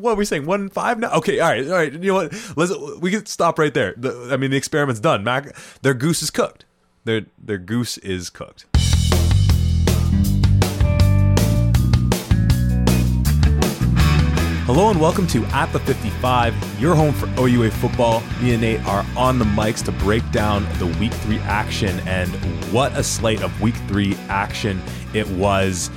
what are we saying? One five now? Okay, all right, all right. You know what? Let's we can stop right there. The, I mean, the experiment's done. Mac, their goose is cooked. Their their goose is cooked. Hello and welcome to At the 55, your home for OUA football. Me and Nate are on the mics to break down the week three action, and what a slate of week three action it was.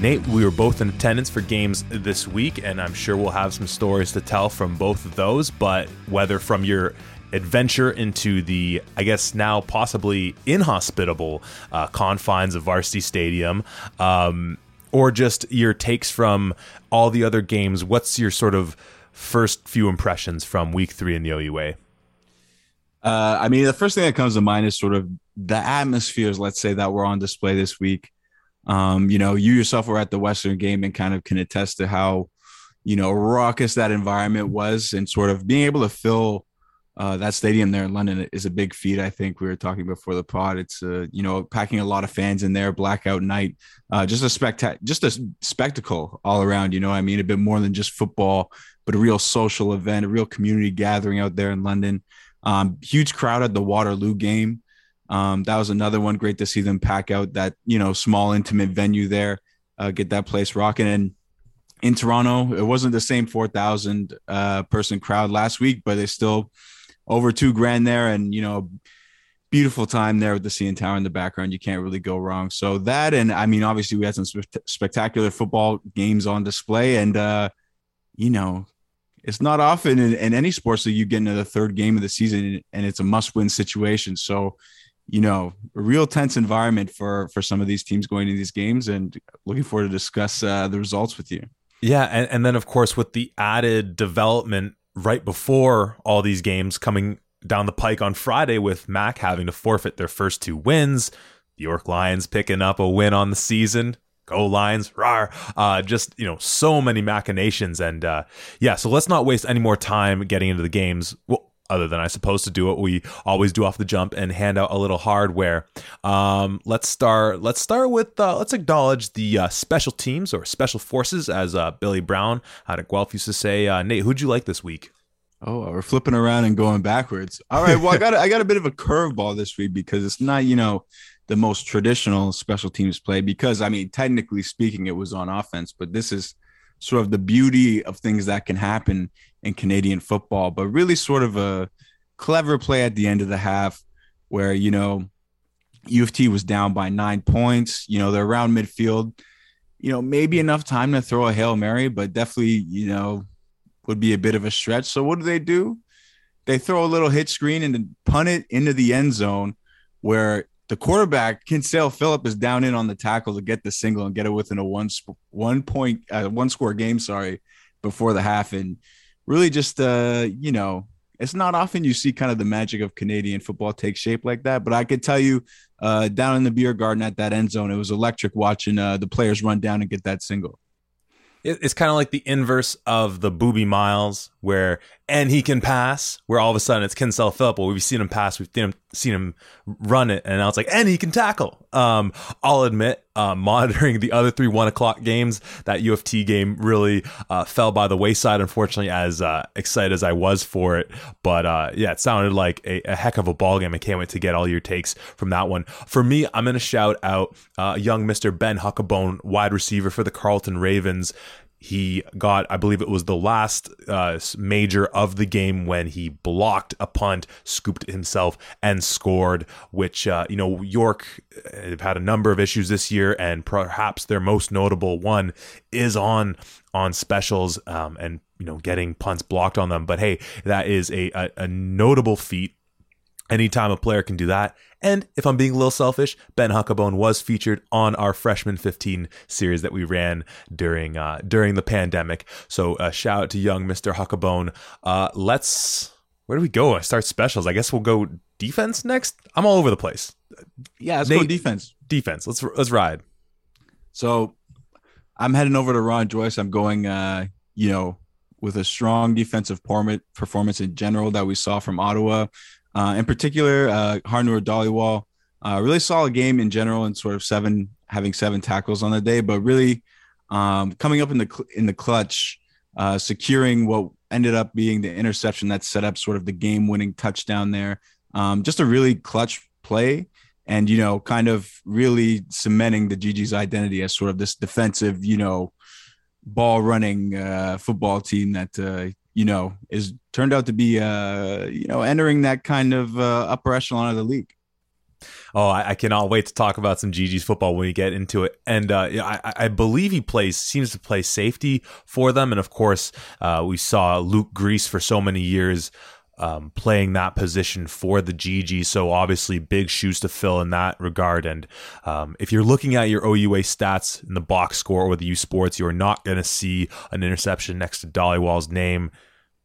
Nate, we were both in attendance for games this week, and I'm sure we'll have some stories to tell from both of those. But whether from your adventure into the, I guess now possibly inhospitable uh, confines of Varsity Stadium, um, or just your takes from all the other games. What's your sort of first few impressions from week three in the OUA? Uh, I mean, the first thing that comes to mind is sort of the atmospheres, let's say, that were on display this week. Um, you know, you yourself were at the Western game and kind of can attest to how, you know, raucous that environment was and sort of being able to fill uh, that stadium there in London is a big feat. I think we were talking before the pod. It's uh, you know packing a lot of fans in there, blackout night, uh, just a spectac, just a spectacle all around. You know, I mean, a bit more than just football, but a real social event, a real community gathering out there in London. Um, huge crowd at the Waterloo game. Um, that was another one. Great to see them pack out that you know small intimate venue there, uh, get that place rocking. And in Toronto, it wasn't the same four thousand uh, person crowd last week, but they still over two grand there, and you know, beautiful time there with the CN Tower in the background. You can't really go wrong. So that, and I mean, obviously, we had some spe- spectacular football games on display, and uh, you know, it's not often in, in any sports that you get into the third game of the season and it's a must-win situation. So, you know, a real tense environment for for some of these teams going into these games, and looking forward to discuss uh, the results with you. Yeah, and, and then of course with the added development right before all these games coming down the pike on Friday with Mac having to forfeit their first two wins, the York Lions picking up a win on the season. Go Lions, rar. Uh, just, you know, so many machinations. And uh, yeah, so let's not waste any more time getting into the games. Well, other than I suppose to do what we always do off the jump and hand out a little hardware. Um, let's start. Let's start with. Uh, let's acknowledge the uh, special teams or special forces, as uh, Billy Brown out of Guelph used to say. Uh, Nate, who'd you like this week? Oh, we're flipping around and going backwards. All right. Well, I got I got a bit of a curveball this week because it's not you know the most traditional special teams play because I mean technically speaking it was on offense, but this is sort of the beauty of things that can happen in Canadian football, but really sort of a clever play at the end of the half where, you know, U of T was down by nine points. You know, they're around midfield. You know, maybe enough time to throw a Hail Mary, but definitely, you know, would be a bit of a stretch. So what do they do? They throw a little hit screen and punt it into the end zone where the quarterback Kinsale Phillip is down in on the tackle to get the single and get it within a one one point uh, one score game. Sorry, before the half, and really just uh you know it's not often you see kind of the magic of Canadian football take shape like that. But I could tell you, uh, down in the beer garden at that end zone, it was electric watching uh, the players run down and get that single. It's kind of like the inverse of the booby Miles, where and he can pass, where all of a sudden it's Kinsale Phillip. Well, we've seen him pass, we've seen him, seen him run it, and now it's like, and he can tackle. Um, I'll admit, uh, monitoring the other three one o'clock games, that U of T game really uh, fell by the wayside, unfortunately, as uh, excited as I was for it. But uh, yeah, it sounded like a, a, heck of a ball game. I can't wait to get all your takes from that one. For me, I'm going to shout out uh, young Mr. Ben Huckabone, wide receiver for the Carleton Ravens he got, I believe it was the last uh, major of the game when he blocked a punt, scooped himself, and scored. Which uh, you know York have had a number of issues this year, and perhaps their most notable one is on on specials um, and you know getting punts blocked on them. But hey, that is a, a, a notable feat. Anytime a player can do that, and if I'm being a little selfish, Ben Huckabone was featured on our freshman 15 series that we ran during uh, during the pandemic. So uh, shout out to young Mr. Huckabone. Uh, let's where do we go? I start specials. I guess we'll go defense next. I'm all over the place. Yeah, let's Nate, go defense. Defense. Let's let's ride. So I'm heading over to Ron Joyce. I'm going, uh, you know, with a strong defensive performance in general that we saw from Ottawa. Uh, in particular, uh, Harnoor Dhaliwal, uh, really solid game in general, and sort of seven having seven tackles on the day, but really um, coming up in the in the clutch uh, securing what ended up being the interception that set up sort of the game winning touchdown there. Um, just a really clutch play and, you know, kind of really cementing the GG's identity as sort of this defensive, you know, ball running uh, football team that, uh, you know, is turned out to be, uh, you know, entering that kind of uh, upper echelon of the league. Oh, I, I, cannot wait to talk about some GG's football when we get into it. And uh, I, I, believe he plays, seems to play safety for them. And of course, uh, we saw Luke Grease for so many years. Um, playing that position for the GG. So obviously big shoes to fill in that regard. And um, if you're looking at your OUA stats in the box score or the U Sports, you're not going to see an interception next to Dhaliwal's name.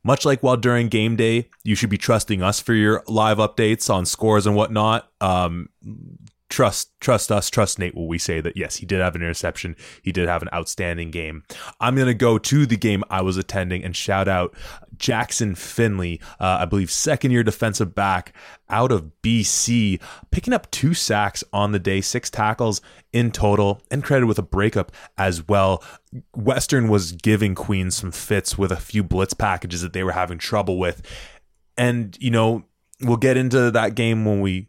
Much like while during game day, you should be trusting us for your live updates on scores and whatnot. Um, trust trust us trust nate when we say that yes he did have an interception. He did have an outstanding game. I'm going to go to the game i was attending and shout out jackson finley uh, i believe second year defensive back out of bc picking up two sacks on the day six tackles in total and credited with a breakup as well. Western was giving queens some fits with a few blitz packages that they were having trouble with. And you know we'll get into that game when we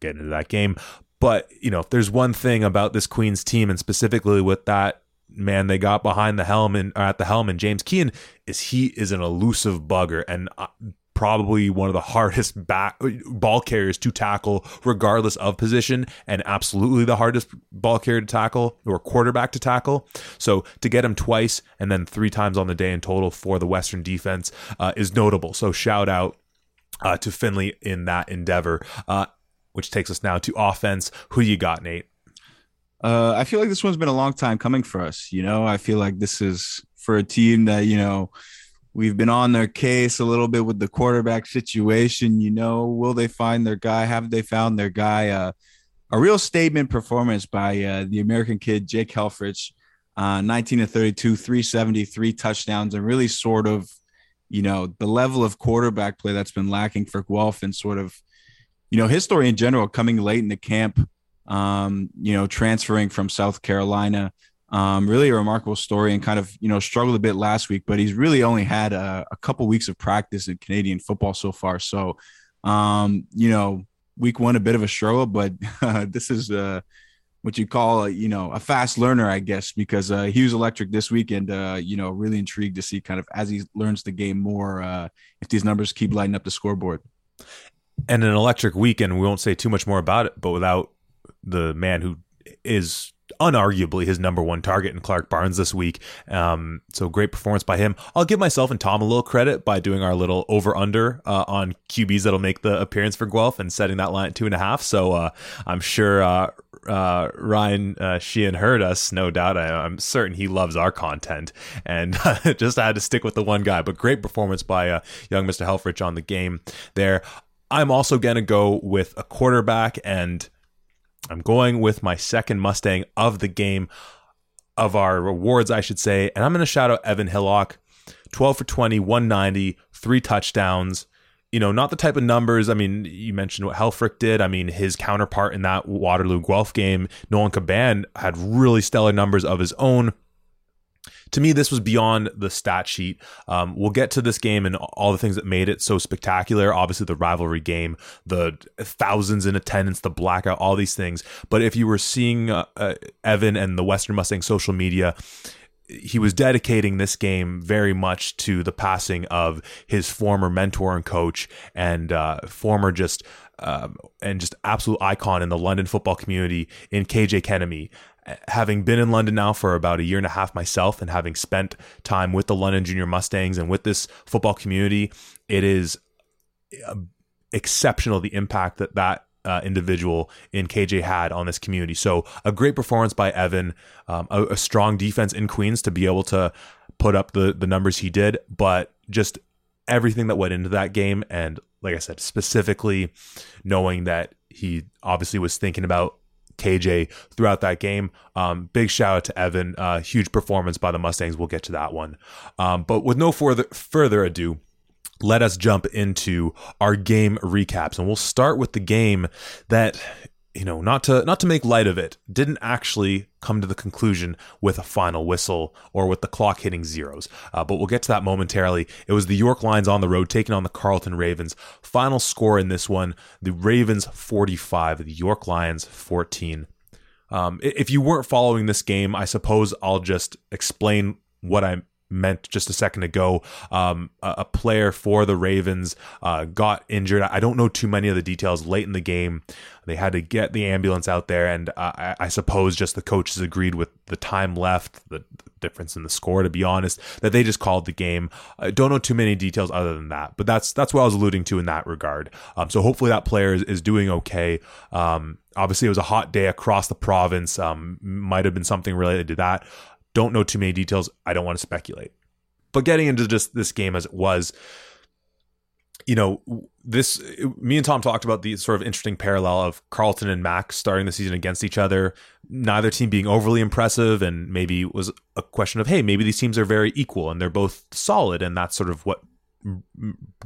get into that game but, you know, if there's one thing about this Queens team and specifically with that man they got behind the helm and at the helm and James Kean is he is an elusive bugger and uh, probably one of the hardest back ball carriers to tackle regardless of position and absolutely the hardest ball carrier to tackle or quarterback to tackle so to get him twice and then three times on the day in total for the western defense uh, is notable so shout out uh, to Finley in that endeavor. Uh, which takes us now to offense. Who you got, Nate? Uh, I feel like this one's been a long time coming for us. You know, I feel like this is for a team that, you know, we've been on their case a little bit with the quarterback situation. You know, will they find their guy? Have they found their guy? Uh, a real statement performance by uh, the American kid, Jake Helfrich, uh, 19 to 32, 373 touchdowns, and really sort of, you know, the level of quarterback play that's been lacking for Guelph and sort of you know, his story in general, coming late in the camp, um, you know, transferring from South Carolina, um, really a remarkable story and kind of, you know, struggled a bit last week, but he's really only had a, a couple weeks of practice in Canadian football so far. So, um, you know, week one, a bit of a struggle, but uh, this is uh, what you call, a, you know, a fast learner, I guess, because uh, he was electric this weekend. Uh, you know, really intrigued to see kind of as he learns the game more, uh, if these numbers keep lighting up the scoreboard and an electric weekend. We won't say too much more about it, but without the man who is unarguably his number one target in Clark Barnes this week. Um, so great performance by him. I'll give myself and Tom a little credit by doing our little over under uh, on QBs that'll make the appearance for Guelph and setting that line at two and a half. So uh, I'm sure uh, uh Ryan uh, Sheahan heard us, no doubt. I, am certain he loves our content and just had to stick with the one guy. But great performance by uh, young Mr. Helfrich on the game there. I'm also going to go with a quarterback, and I'm going with my second Mustang of the game, of our rewards, I should say. And I'm going to shout out Evan Hillock 12 for 20, 190, three touchdowns. You know, not the type of numbers. I mean, you mentioned what Helfrich did. I mean, his counterpart in that Waterloo Guelph game, Nolan Caban, had really stellar numbers of his own to me, this was beyond the stat sheet. Um, we'll get to this game and all the things that made it so spectacular. Obviously, the rivalry game, the thousands in attendance, the blackout, all these things. But if you were seeing uh, uh, Evan and the Western Mustang social media, he was dedicating this game very much to the passing of his former mentor and coach and uh, former just um, and just absolute icon in the London football community in KJ Kenemy having been in London now for about a year and a half myself and having spent time with the London Junior Mustangs and with this football community, it is uh, exceptional the impact that that uh, individual in KJ had on this community. So a great performance by Evan, um, a, a, strong defense in Queens to be able to put up the the numbers he did, but just everything that went into that game and like I said, specifically knowing that he obviously was thinking about KJ throughout that game. Um, big shout out to Evan. Uh, huge performance by the Mustangs. We'll get to that one. Um, but with no further further ado, let us jump into our game recaps, and we'll start with the game that you know, not to not to make light of it, didn't actually come to the conclusion with a final whistle or with the clock hitting zeros. Uh, but we'll get to that momentarily. It was the York Lions on the road taking on the Carleton Ravens. Final score in this one: the Ravens 45, the York Lions 14. Um, if you weren't following this game, I suppose I'll just explain what I meant just a second ago. Um, a, a, player for the Ravens uh, got injured. I don't know too many of the details late in the game. They had to get the ambulance out there, and I, I, suppose just the coaches agreed with the time left, the, the, difference in the score. To be honest, that they just called the game. I don't know too many details other than that, but that's that's what I was alluding to in that regard. Um, so hopefully that player is, is doing okay. Um, obviously, it was a hot day across the province. Um, might have been something related to that. Don't know too many details. I don't want to speculate. But getting into just this game as it was, you know, this me and Tom talked about the sort of interesting parallel of Carleton and Max starting the season against each other. Neither team being overly impressive, and maybe it was a question of hey, maybe these teams are very equal and they're both solid, and that's sort of what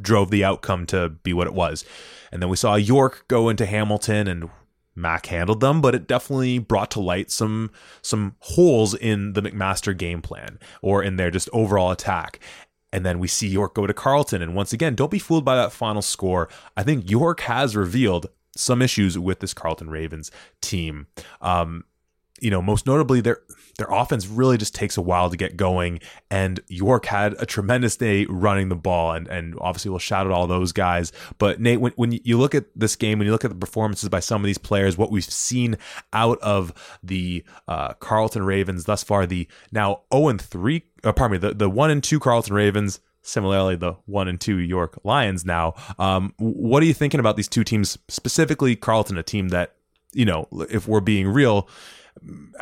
drove the outcome to be what it was. And then we saw York go into Hamilton and Mac handled them, but it definitely brought to light some some holes in the McMaster game plan or in their just overall attack. And then we see York go to Carleton. And once again, don't be fooled by that final score. I think York has revealed some issues with this Carleton Ravens team. Um, you know, most notably their their offense really just takes a while to get going. And York had a tremendous day running the ball, and and obviously we'll shout out all those guys. But Nate, when when you look at this game, when you look at the performances by some of these players, what we've seen out of the uh, Carleton Ravens thus far, the now zero oh and three, uh, pardon me, the the one and two Carleton Ravens similarly the one and two York Lions now. Um, what are you thinking about these two teams, specifically Carleton, a team that, you know, if we're being real,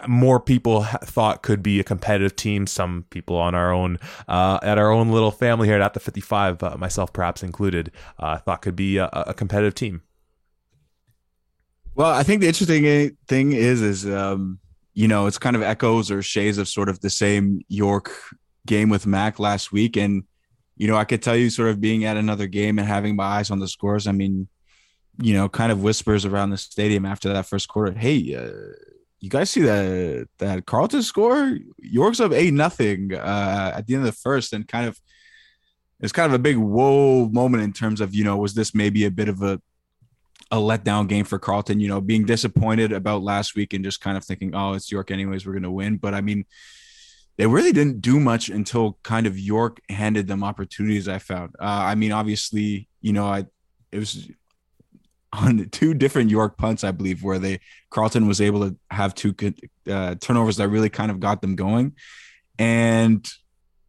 more people thought could be a competitive team. Some people on our own, uh, at our own little family here at the 55, uh, myself perhaps included, uh, thought could be a, a, competitive team. Well, I think the interesting thing is, is um, you know, it's kind of echoes or shades of sort of the same York game with Mac last week, and you know, I could tell you, sort of being at another game and having my eyes on the scores. I mean, you know, kind of whispers around the stadium after that first quarter. Hey, uh, you guys see that that Carleton score? York's up eight nothing uh, at the end of the first, and kind of it's kind of a big whoa moment in terms of you know was this maybe a bit of a a letdown game for Carleton? You know, being disappointed about last week and just kind of thinking, oh, it's York anyways, we're gonna win. But I mean, they really didn't do much until kind of York handed them opportunities. I found. Uh, I mean, obviously, you know, I it was on two different York punts, I believe, where they Carleton was able to have two uh, turnovers that really kind of got them going. And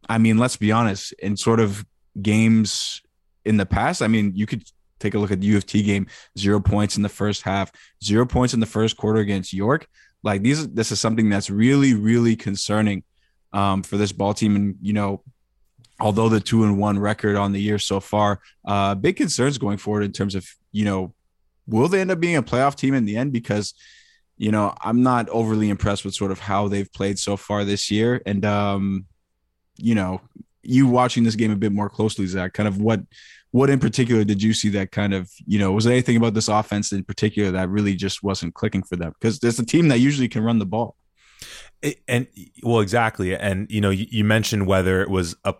I mean, let's be honest, in sort of games in the past, I mean, you could take a look at the U of T game, zero points in the first half, zero points in the first quarter against York. Like these, this is something that's really, really concerning um, for this ball team. And you know, although the two and one record on the year so far, uh, big concerns going forward in terms of you know will they end up being a playoff team in the end? Because, you know, I'm not overly impressed with sort of how they've played so far this year. And, um, you know, you watching this game a bit more closely, Zach, kind of what, what in particular did you see that kind of, you know, was there anything about this offense in particular that really just wasn't clicking for them? Because there's a team that usually can run the ball. It, and well, exactly. And, you know, you, you mentioned whether it was a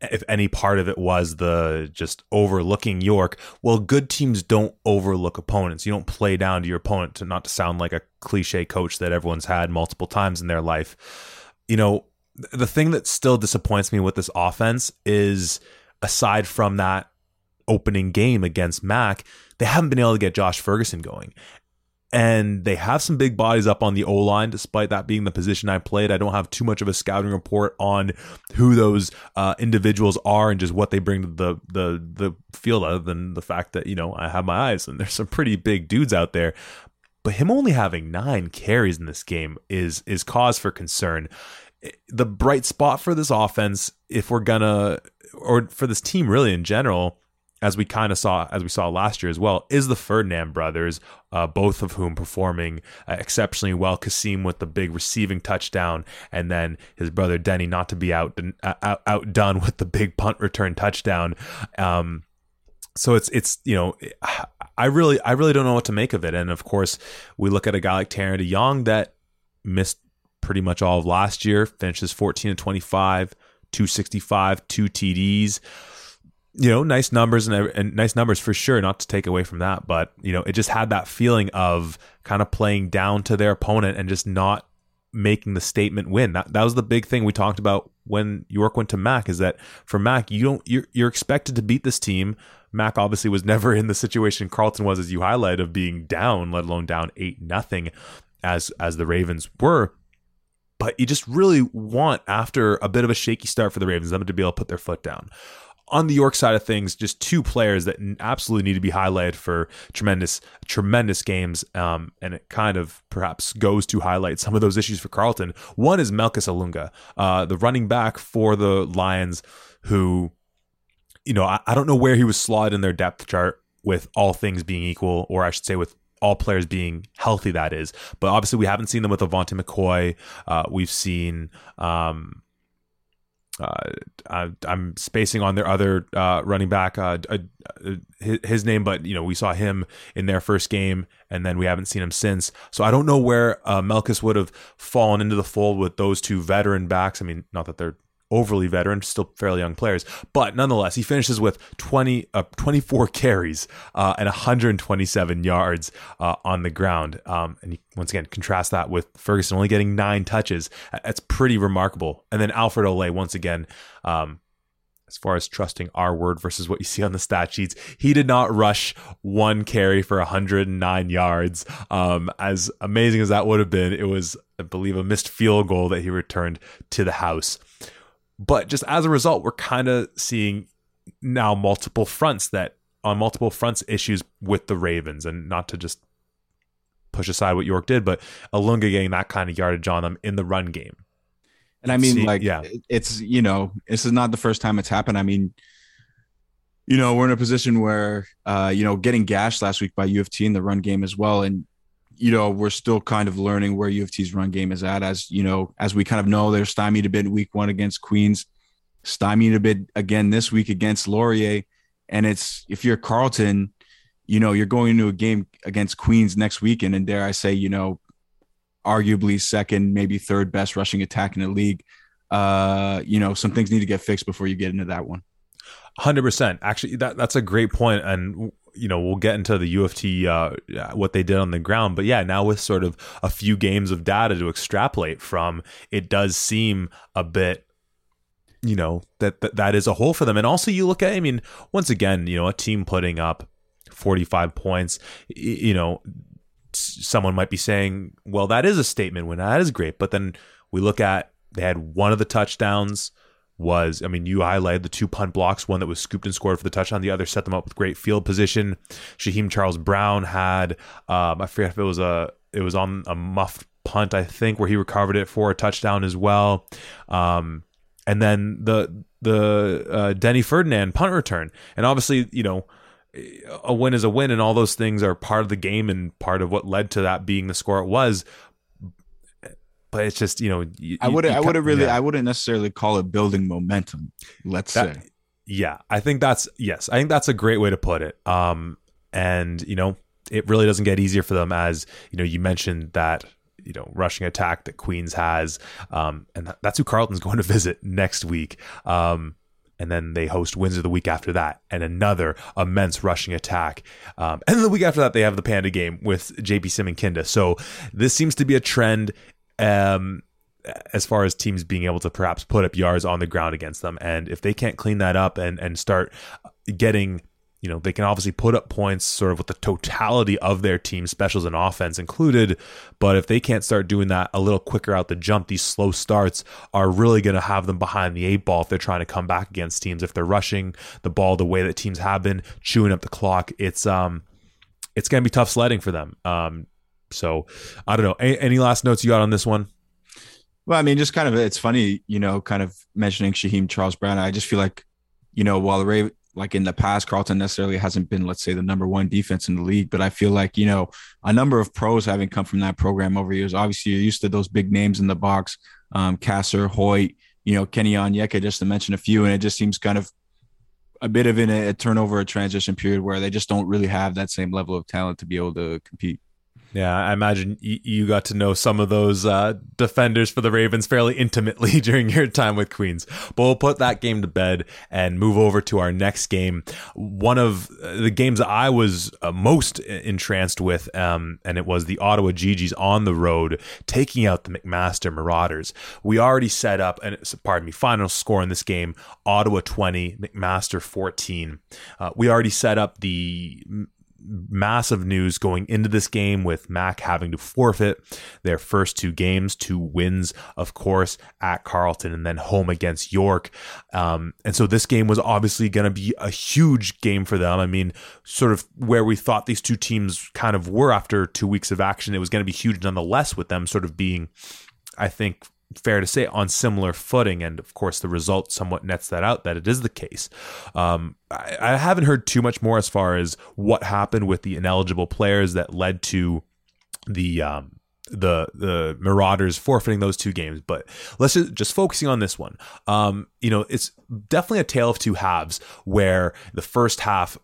if any part of it was the just overlooking York. Well, good teams don't overlook opponents. You don't play down to your opponent to not to sound like a cliche coach that everyone's had multiple times in their life. You know, the thing that still disappoints me with this offense is aside from that opening game against Mac, they haven't been able to get Josh Ferguson going and they have some big bodies up on the O line, despite that being the position I played. I don't have too much of a scouting report on who those uh, individuals are and just what they bring to the the the field, other than the fact that you know I have my eyes and there's some pretty big dudes out there. But him only having nine carries in this game is is cause for concern. The bright spot for this offense, if we're gonna, or for this team really in general, as we kind of saw as we saw last year as well, is the Ferdinand brothers, uh, both of whom performing uh, exceptionally well. Kasim with the big receiving touchdown, and then his brother Denny not to be out, out outdone with the big punt return touchdown. Um, so it's it's you know I really, I really don't know what to make of it. And of course, we look at a guy like Tanner DeYoung that missed pretty much all of last year, finishes 14 and 25, 265, two TDs. You know, nice numbers and, and nice numbers for sure, not to take away from that. But, you know, it just had that feeling of kind of playing down to their opponent and just not making the statement win. That that was the big thing we talked about when York went to Mac is that for Mac, you don't you're, you're expected to beat this team. Mac obviously was never in the situation Carleton was as you highlight of being down, let alone down 8 nothing as as the Ravens were but you just really want after a bit of a shaky start for the Ravens them to be able to put their foot down. On the York side of things, just two players that absolutely need to be highlighted for tremendous, tremendous games, um, and it kind of perhaps goes to highlight some of those issues for Carleton. One is Melchus Ilunga, uh, the running back for the Lions, who, you know, I, I don't know where he was slotted in their depth chart with all things being equal, or I should say, with all players being healthy, that is. But obviously, we haven't seen them with Avonte McCoy. Uh, we've seen. Um, I, am spacing on their other uh, running back, uh, uh, his, his, name, but you know we saw him in their first game, and then we haven't seen him since. So I don't know where uh, Melchus would have fallen into the fold with those two veteran backs. I mean, not that they're overly veteran, still fairly young players. But nonetheless, he finishes with 20, uh, 24 carries uh, and 127 yards uh, on the ground. Um, and you, once again, contrast that with Ferguson only getting nine touches. That's pretty remarkable. And then Alfred Olay, once again, um, as far as trusting our word versus what you see on the stat sheets, he did not rush one carry for 109 yards. Um, as amazing as that would have been, it was, I believe, a missed field goal that he returned to the house. But just as a result, we're kind of seeing now multiple fronts that on multiple fronts issues with the Ravens, and not to just push aside what York did, but Ilunga getting that kind of yardage on them in the run game. And I mean, See, like, yeah, it's you know, this is not the first time it's happened. I mean, you know, we're in a position where, uh, you know, getting gashed last week by U of T in the run game as well, and you know, we're still kind of learning where U of T's run game is at. As you know, as we kind of know, they're stymied a bit week one against Queens, stymied a bit again this week against Laurier. And it's if you're Carleton, you know, you're going into a game against Queens next weekend, and dare I say, you know, arguably second, maybe third best rushing attack in the league. Uh, you know, some things need to get fixed before you get into that one. Hundred percent. Actually, that that's a great point, and you know we'll get into the U of T uh, what they did on the ground, but yeah, now with sort of a few games of data to extrapolate from, it does seem a bit you know that, that that is a hole for them. And also you look at i mean once again you know a team putting up 45 points you know someone might be saying well that is a statement win that is great but then we look at they had one of the touchdowns was, I mean, you highlighted the two punt blocks, one that was scooped and scored for the touchdown, the other set them up with great field position. Shaheem Charles Brown had, um, I forget if it was a, it was on a muffed punt, I think, where he recovered it for a touchdown as well. Um, and then the the uh, Denny Ferdinand punt return, and obviously, you know, a win is a win, and all those things are part of the game and part of what led to that being the score it was but it's just you know you, I would I would have really yeah. I wouldn't necessarily call it building momentum. Let's that, say. Yeah, I think that's yes. I think that's a great way to put it. Um, and you know, it really doesn't get easier for them as you know you mentioned that you know rushing attack that Queens has, um, and that's who Carleton's going to visit next week. Um, and then they host Windsor the week after that, and another immense rushing attack. Um, and the week after that, they have the Panda game with JP Simonkinda. So this seems to be a trend um, as far as teams being able to perhaps put up yards on the ground against them. And if they can't clean that up and and start getting you know, they can obviously put up points sort of with the totality of their team, specials and offense included. But if they can't start doing that a little quicker out the jump, these slow starts are really going to have them behind the eight ball if they're trying to come back against teams. If they're rushing the ball the way that teams have been, chewing up the clock, it's um, it's going to be tough sledding for them. Um, so I don't know. Any, any last notes you got on this one? Well, I mean, just kind of it's funny, you know, kind of mentioning Shaheem Charles Brown. I just feel like, you know, while Ray like in the past, Carleton necessarily hasn't been, let's say, the number one defense in the league. But I feel like, you know, a number of pros having come from that program over years. Obviously, you're used to those big names in the box, um, Kasser, Hoyt, you know, Kenny Onyeka, just to mention a few. And it just seems kind of a bit of in a, a turnover, a transition period where they just don't really have that same level of talent to be able to compete. Yeah, I imagine you got to know some of those uh, defenders for the Ravens fairly intimately during your time with Queens. But we'll put that game to bed and move over to our next game. One of uh, the games I was uh, most entranced with, um, and it was the Ottawa Gee-Gees on the road taking out the McMaster Marauders. We already set up, and pardon me, final score in this game: Ottawa 20, McMaster 14. Uh, we already set up the massive news going into this game with Mac having to forfeit their first two games, two wins, of course, at Carleton and then home against York. Um, and so this game was obviously going to be a huge game for them. I mean, sort of where we thought these two teams kind of were after two weeks of action, it was going to be huge nonetheless with them sort of being, I think, fair to say on similar footing. And of course the result somewhat nets that out that it is the case. Um, I, I, haven't heard too much more as far as what happened with the ineligible players that led to the um, the the marauders forfeiting those two games. But let's just, just focusing on this one. Um, you know it's definitely a tale of two halves where the first half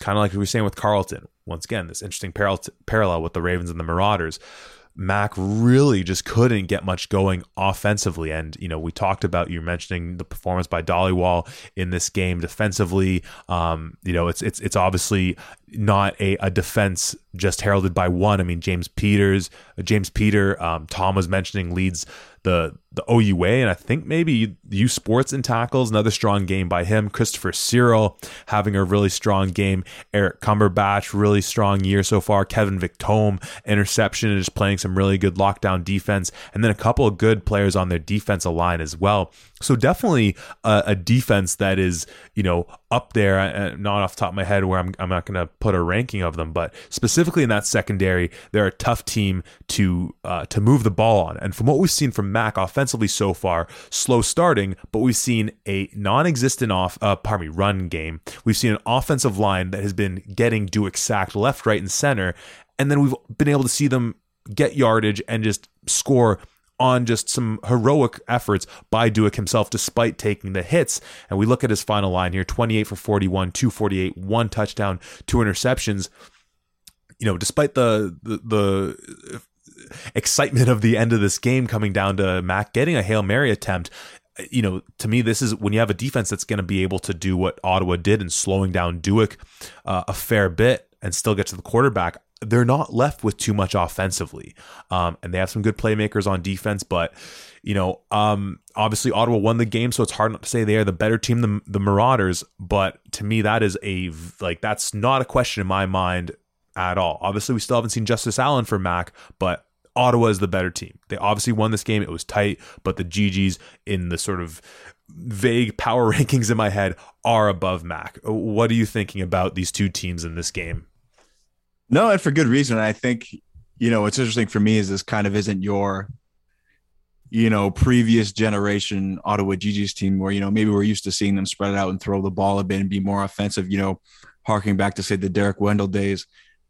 kind of like we were saying with Carleton, once again this interesting parallel with the ravens and the marauders Mac really just couldn't get much going offensively. And, you know, we talked about you mentioning the performance by Dhaliwal in this game defensively. Um, you know, it's it's it's obviously not a, a defense just heralded by one. I mean, James Peters, James Peter, um, Tom was mentioning leads the the OUA, and I think maybe U Sports and tackles. Another strong game by him. Christopher Cyril having a really strong game. Eric Cumberbatch, really strong year so far. Kevin Victome, interception, and just playing some really good lockdown defense. And then a couple of good players on their defensive line as well. So definitely a, a defense that is, you know, up there. Uh, not off the top of my head where I'm, I'm not going to put a ranking of them, but specifically in that secondary, they're a tough team to uh, to move the ball on. And from what we've seen from Mac offensively so far, slow starting, but we've seen a non-existent off, uh, pardon me, run game. We've seen an offensive line that has been getting Dueck sacked left, right, and center, and then we've been able to see them get yardage and just score on just some heroic efforts by Dueck himself, despite taking the hits. And we look at his final line here 28 for 41, 248, one touchdown, two interceptions. You know, despite the, the, the excitement of the end of this game coming down to Mac getting a Hail Mary attempt, you know, to me, this is when you have a defense that's going to be able to do what Ottawa did and slowing down Dueck uh, a fair bit and still get to the quarterback they're not left with too much offensively. Um, and they have some good playmakers on defense, but you know, um, obviously Ottawa won the game, so it's hard not to say they are the better team than the Marauders. But to me, that is a like that's not a question in my mind at all. Obviously, we still haven't seen Justice Allen for Mac, but Ottawa is the better team. They obviously won this game. It was tight, but the Gee-Gees in the sort of vague power rankings in my head are above Mac. What are you thinking about these two teams in this game? No, and for good reason. I think, you know, what's interesting for me is this kind of isn't your, you know, previous generation Ottawa Gee-Gees team where, you know, maybe we're used to seeing them spread it out and throw the ball a bit and be more offensive, you know, harking back to say the Derek Wendel days.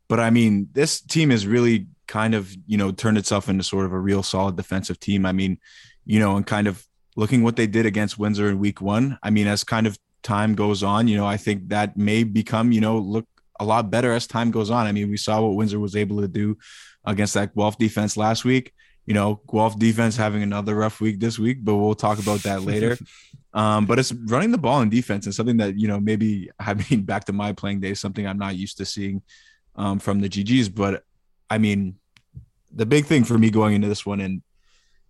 But I mean, this team is really kind of, you know, turned itself into sort of a real solid defensive team. I mean, you know, and kind of looking what they did against Windsor in week one. I mean, as kind of time goes on, you know, I think that may become, you know, look a lot better as time goes on. I mean, we saw what Windsor was able to do against that Guelph defense last week. You know, Guelph defense having another rough week this week, but we'll talk about that later. um, but it's running the ball in defense and something that, you know, maybe I mean, back to my playing days, something I'm not used to seeing um, from the Gee-Gees. But I mean, the big thing for me going into this one and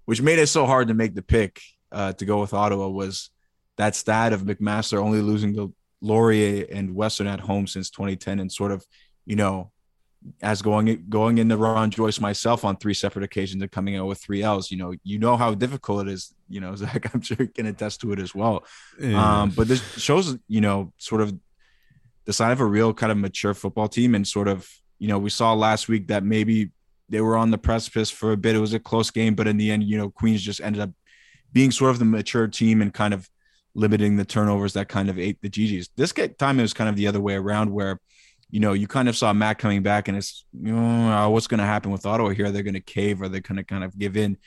which made it so hard to make the pick uh, to go with Ottawa was that stat of McMaster only losing to Laurier and Western at home since 2010, and sort of, you know, as going going into Ron Joyce myself on three separate occasions and coming out with three L's, you know, you know how difficult it is. You know, Zach, I'm sure you can attest to it as well. Yeah. Um, but this shows, you know, sort of the sign of a real kind of mature football team, and sort of, you know, we saw last week that maybe they were on the precipice for a bit. It was a close game, but in the end, you know, Queens just ended up being sort of the mature team and kind of limiting the turnovers that kind of ate the Gee-Gees. This time it was kind of the other way around where, you know, you kind of saw Matt coming back and it's, you know, oh, what's going to happen with Ottawa here? They're going to cave or they're going to kind of give in.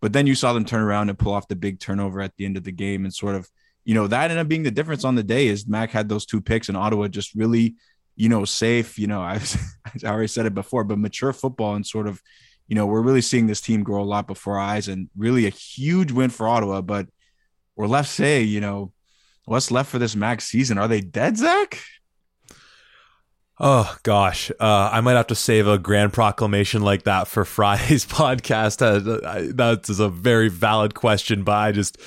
But then you saw them turn around and pull off the big turnover at the end of the game and sort of, you know, that ended up being the difference on the day is Mac had those two picks and Ottawa just really, you know, safe, you know, I, I already said it before, but mature football and sort of, you know, we're really seeing this team grow a lot before our eyes and really a huge win for Ottawa. But we're left say, you know, what's left for this max season? Are they dead, Zach? Oh gosh, uh, I might have to save a grand proclamation like that for Friday's podcast. Uh, that is a very valid question, but I just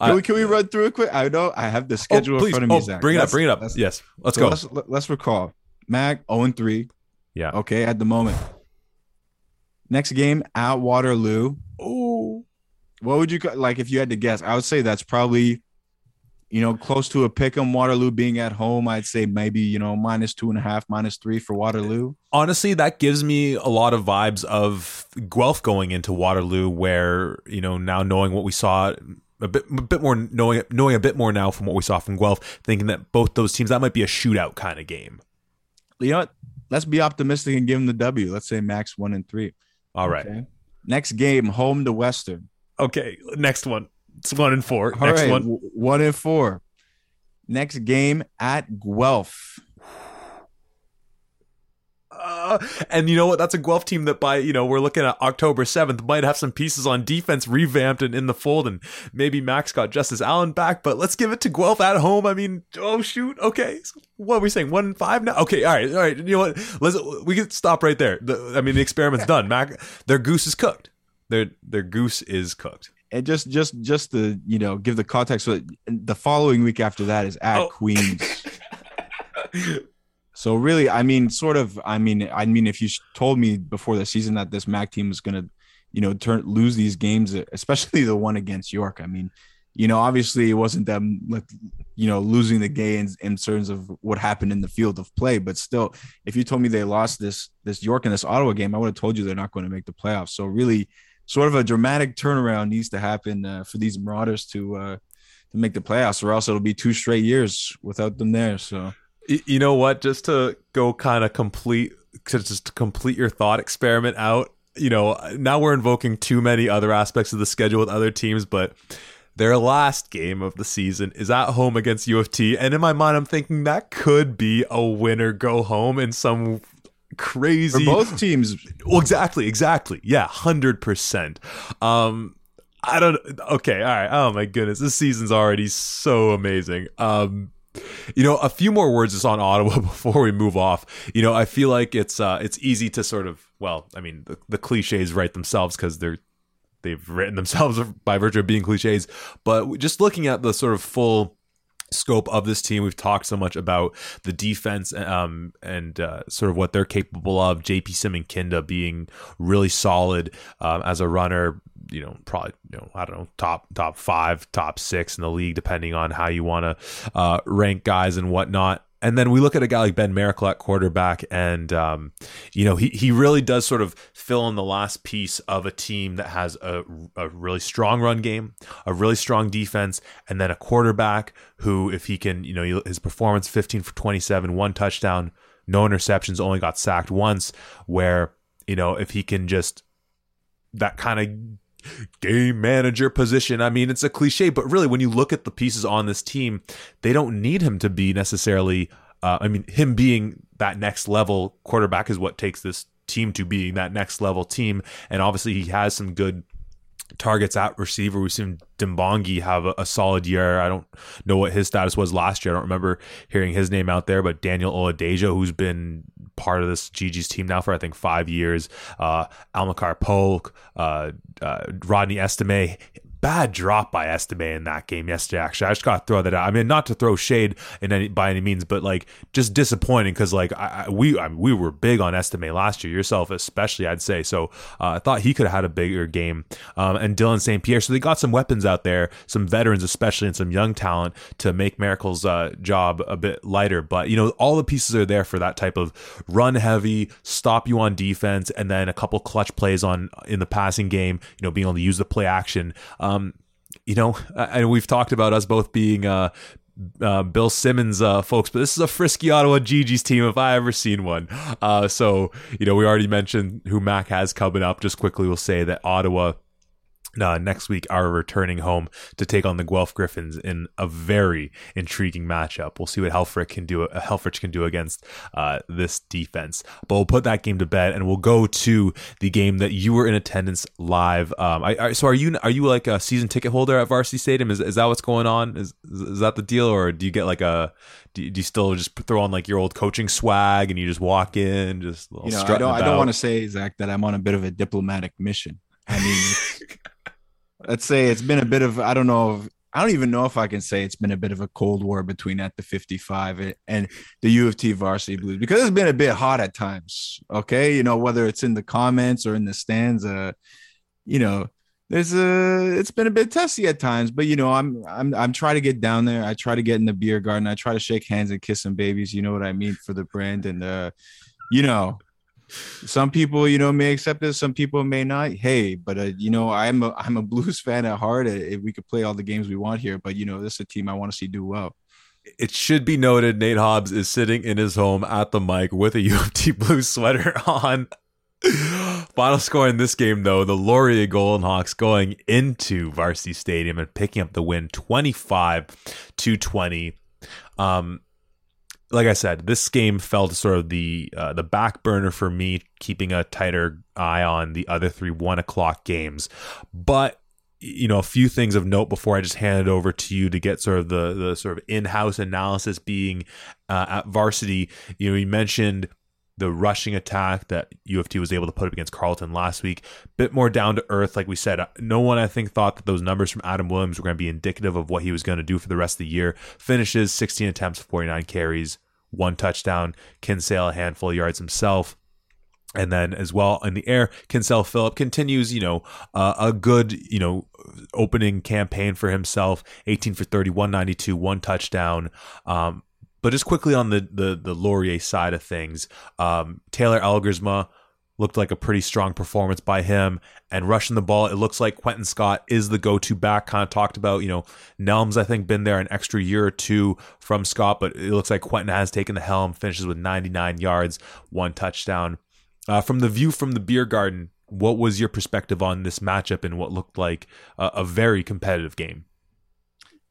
can, we, can we run through it quick? I know I have the oh, schedule oh, in front of me. Oh, Zach. Bring it let's, up. Bring it up. Yes, let's so go. Let's, let's recall. Mac 0 and 3. Yeah. Okay, at the moment. Next game at Waterloo. Oh. What would you like if you had to guess? I would say that's probably, you know, close to a pick 'em Waterloo being at home. I'd say maybe, you know, minus two and a half, minus three for Waterloo. Honestly, that gives me a lot of vibes of Guelph going into Waterloo, where, you know, now knowing what we saw a bit, a bit more knowing knowing a bit more now from what we saw from Guelph, thinking that both those teams that might be a shootout kind of game. You know what? Let's be optimistic and give them the W. Let's say max one and three. All right. Okay. Next game, home to Western. Okay. Next one. It's one and four. All Next right. one. One and four. Next game at Guelph. Uh, and you know what? That's a Guelph team that by you know we're looking at October seventh might have some pieces on defense revamped and in the fold, and maybe Max got Justice Allen back. But let's give it to Guelph at home. I mean, oh shoot, okay, what are we saying? One five now? Okay, all right, all right. You know what? Let's we can stop right there. The, I mean, the experiment's done. Mac, their goose is cooked. Their their goose is cooked. And just just just to you know give the context, the following week after that is at oh. Queens. So really, I mean, sort of. I mean, I mean, if you told me before the season that this MAC team was going to, you know, turn lose these games, especially the one against York, I mean, you know, obviously it wasn't them, like, you know, losing the games in terms of what happened in the field of play, but still, if you told me they lost this this York and this Ottawa game, I would have told you they're not going to make the playoffs. So really, sort of a dramatic turnaround needs to happen uh, for these Marauders to uh, to make the playoffs, or else it'll be two straight years without them there. So. You know what? Just to go kind of complete, to just to complete your thought experiment out. You know, now we're invoking too many other aspects of the schedule with other teams, but their last game of the season is at home against U of T, and in my mind, I'm thinking that could be a winner go home in some crazy for both teams. Well, exactly, exactly. Yeah, hundred percent. Um, I don't. Okay, all right. Oh my goodness, this season's already so amazing. Um, you know, a few more words just on Ottawa before we move off. You know, I feel like it's uh, it's easy to sort of well, I mean, the, the cliches write themselves because they're they've written themselves by virtue of being cliches. But just looking at the sort of full scope of this team. We've talked so much about the defense um, and uh, sort of what they're capable of. JP Simonkinda being really solid um, as a runner, you know, probably, you know, I don't know, top top five, top six in the league, depending on how you want to uh, rank guys and whatnot. And then we look at a guy like Ben Miracle at quarterback, and um, you know he he really does sort of fill in the last piece of a team that has a, a really strong run game, a really strong defense, and then a quarterback who, if he can, you know, his performance fifteen for twenty seven, one touchdown, no interceptions, only got sacked once. Where you know if he can just that kind of game manager position. I mean, it's a cliche, but really, when you look at the pieces on this team, they don't need him to be necessarily. Uh, I mean, him being that next level quarterback is what takes this team to being that next level team. And obviously, he has some good targets at receiver. We've seen Dimbongi have a, a, solid year. I don't know what his status was last year. I don't remember hearing his name out there, but Daniel Oladejo, who's been part of this GG's team now for I think five years. Uh, Almakar Polk, uh, uh, Rodney Estime, bad drop by Estime in that game yesterday. Actually, I just got to throw that out. I mean, not to throw shade in any by any means, but like just disappointing because like I, I, we I mean, we were big on Estime last year, yourself especially, I'd say. So uh, I thought he could have had a bigger game. Um, and Dylan St. Pierre, so they got some weapons out there, some veterans especially, and some young talent to make Miracle's uh, job a bit lighter. But you know, all the pieces are there for that type of run heavy, stop you on defense, and then a couple clutch plays on in the passing game. You know, being able to use the play action. Um, um, you know, and we've talked about us both being uh, uh, Bill Simmons uh, folks, but this is a frisky Ottawa GG's team if I ever seen one. Uh, so, you know, we already mentioned who Mac has coming up. Just quickly, we'll say that Ottawa uh, next week are returning home to take on the Guelph Gryphons in a very intriguing matchup. We'll see what Helfrich can do. Uh, Helfrich can do against uh, this defense. But we'll put that game to bed, and we'll go to the game that you were in attendance live. Um, I, I, so are you are you like a season ticket holder at Varsity Stadium? Is is that what's going on? Is is that the deal, or do you get like a do you, do you still just throw on like your old coaching swag and you just walk in just you know I don't I don't want to say Zach that I'm on a bit of a diplomatic mission. I mean. Let's say it's been a bit of I don't know if, I don't even know if I can say it's been a bit of a cold war between at the 55 and the U of T varsity blues because it's been a bit hot at times. Okay, you know whether it's in the comments or in the stands, uh, you know there's a it's been a bit testy at times, but you know I'm I'm I'm trying to get down there. I try to get in the beer garden. I try to shake hands and kiss some babies. You know what I mean for the brand and uh, you know some people you know may accept it some people may not hey but uh, you know i'm a i'm a blues fan at heart if we could play all the games we want here but you know this is a team i want to see do well it should be noted Nate Hobbs is sitting in his home at the mic with a U of T Blues sweater on. Final score in this game, though, the Laurier Golden Hawks going into Varsity Stadium and picking up the win 25 to 20. Um, like I said, this game fell to sort of the uh, the back burner for me, keeping a tighter eye on the other three one o'clock games. But you know, a few things of note before I just hand it over to you to get sort of the the sort of in house analysis being uh, at varsity. You know, you mentioned the rushing attack that U of T was able to put up against Carleton last week. Bit more down to earth, like we said. No one, I think, thought that those numbers from Adam Williams were going to be indicative of what he was going to do for the rest of the year. Finishes 16 attempts, 49 carries, one touchdown, Kinsale a handful of yards himself. And then as well in the air, Kinsale Phillip continues, you know, uh, a good, you know, opening campaign for himself. 18 for 30, 192, one touchdown. Um, but just quickly on the the the Laurier side of things, um, Taylor Elgersma, looked like a pretty strong performance by him. And rushing the ball, it looks like Quentin Scott is the go-to back. Kind of talked about, you know, Nelms I think been there an extra year or two from Scott, but it looks like Quentin has taken the helm. Finishes with 99 yards, one touchdown. Uh, from the view from the beer garden, what was your perspective on this matchup and what looked like a, a very competitive game?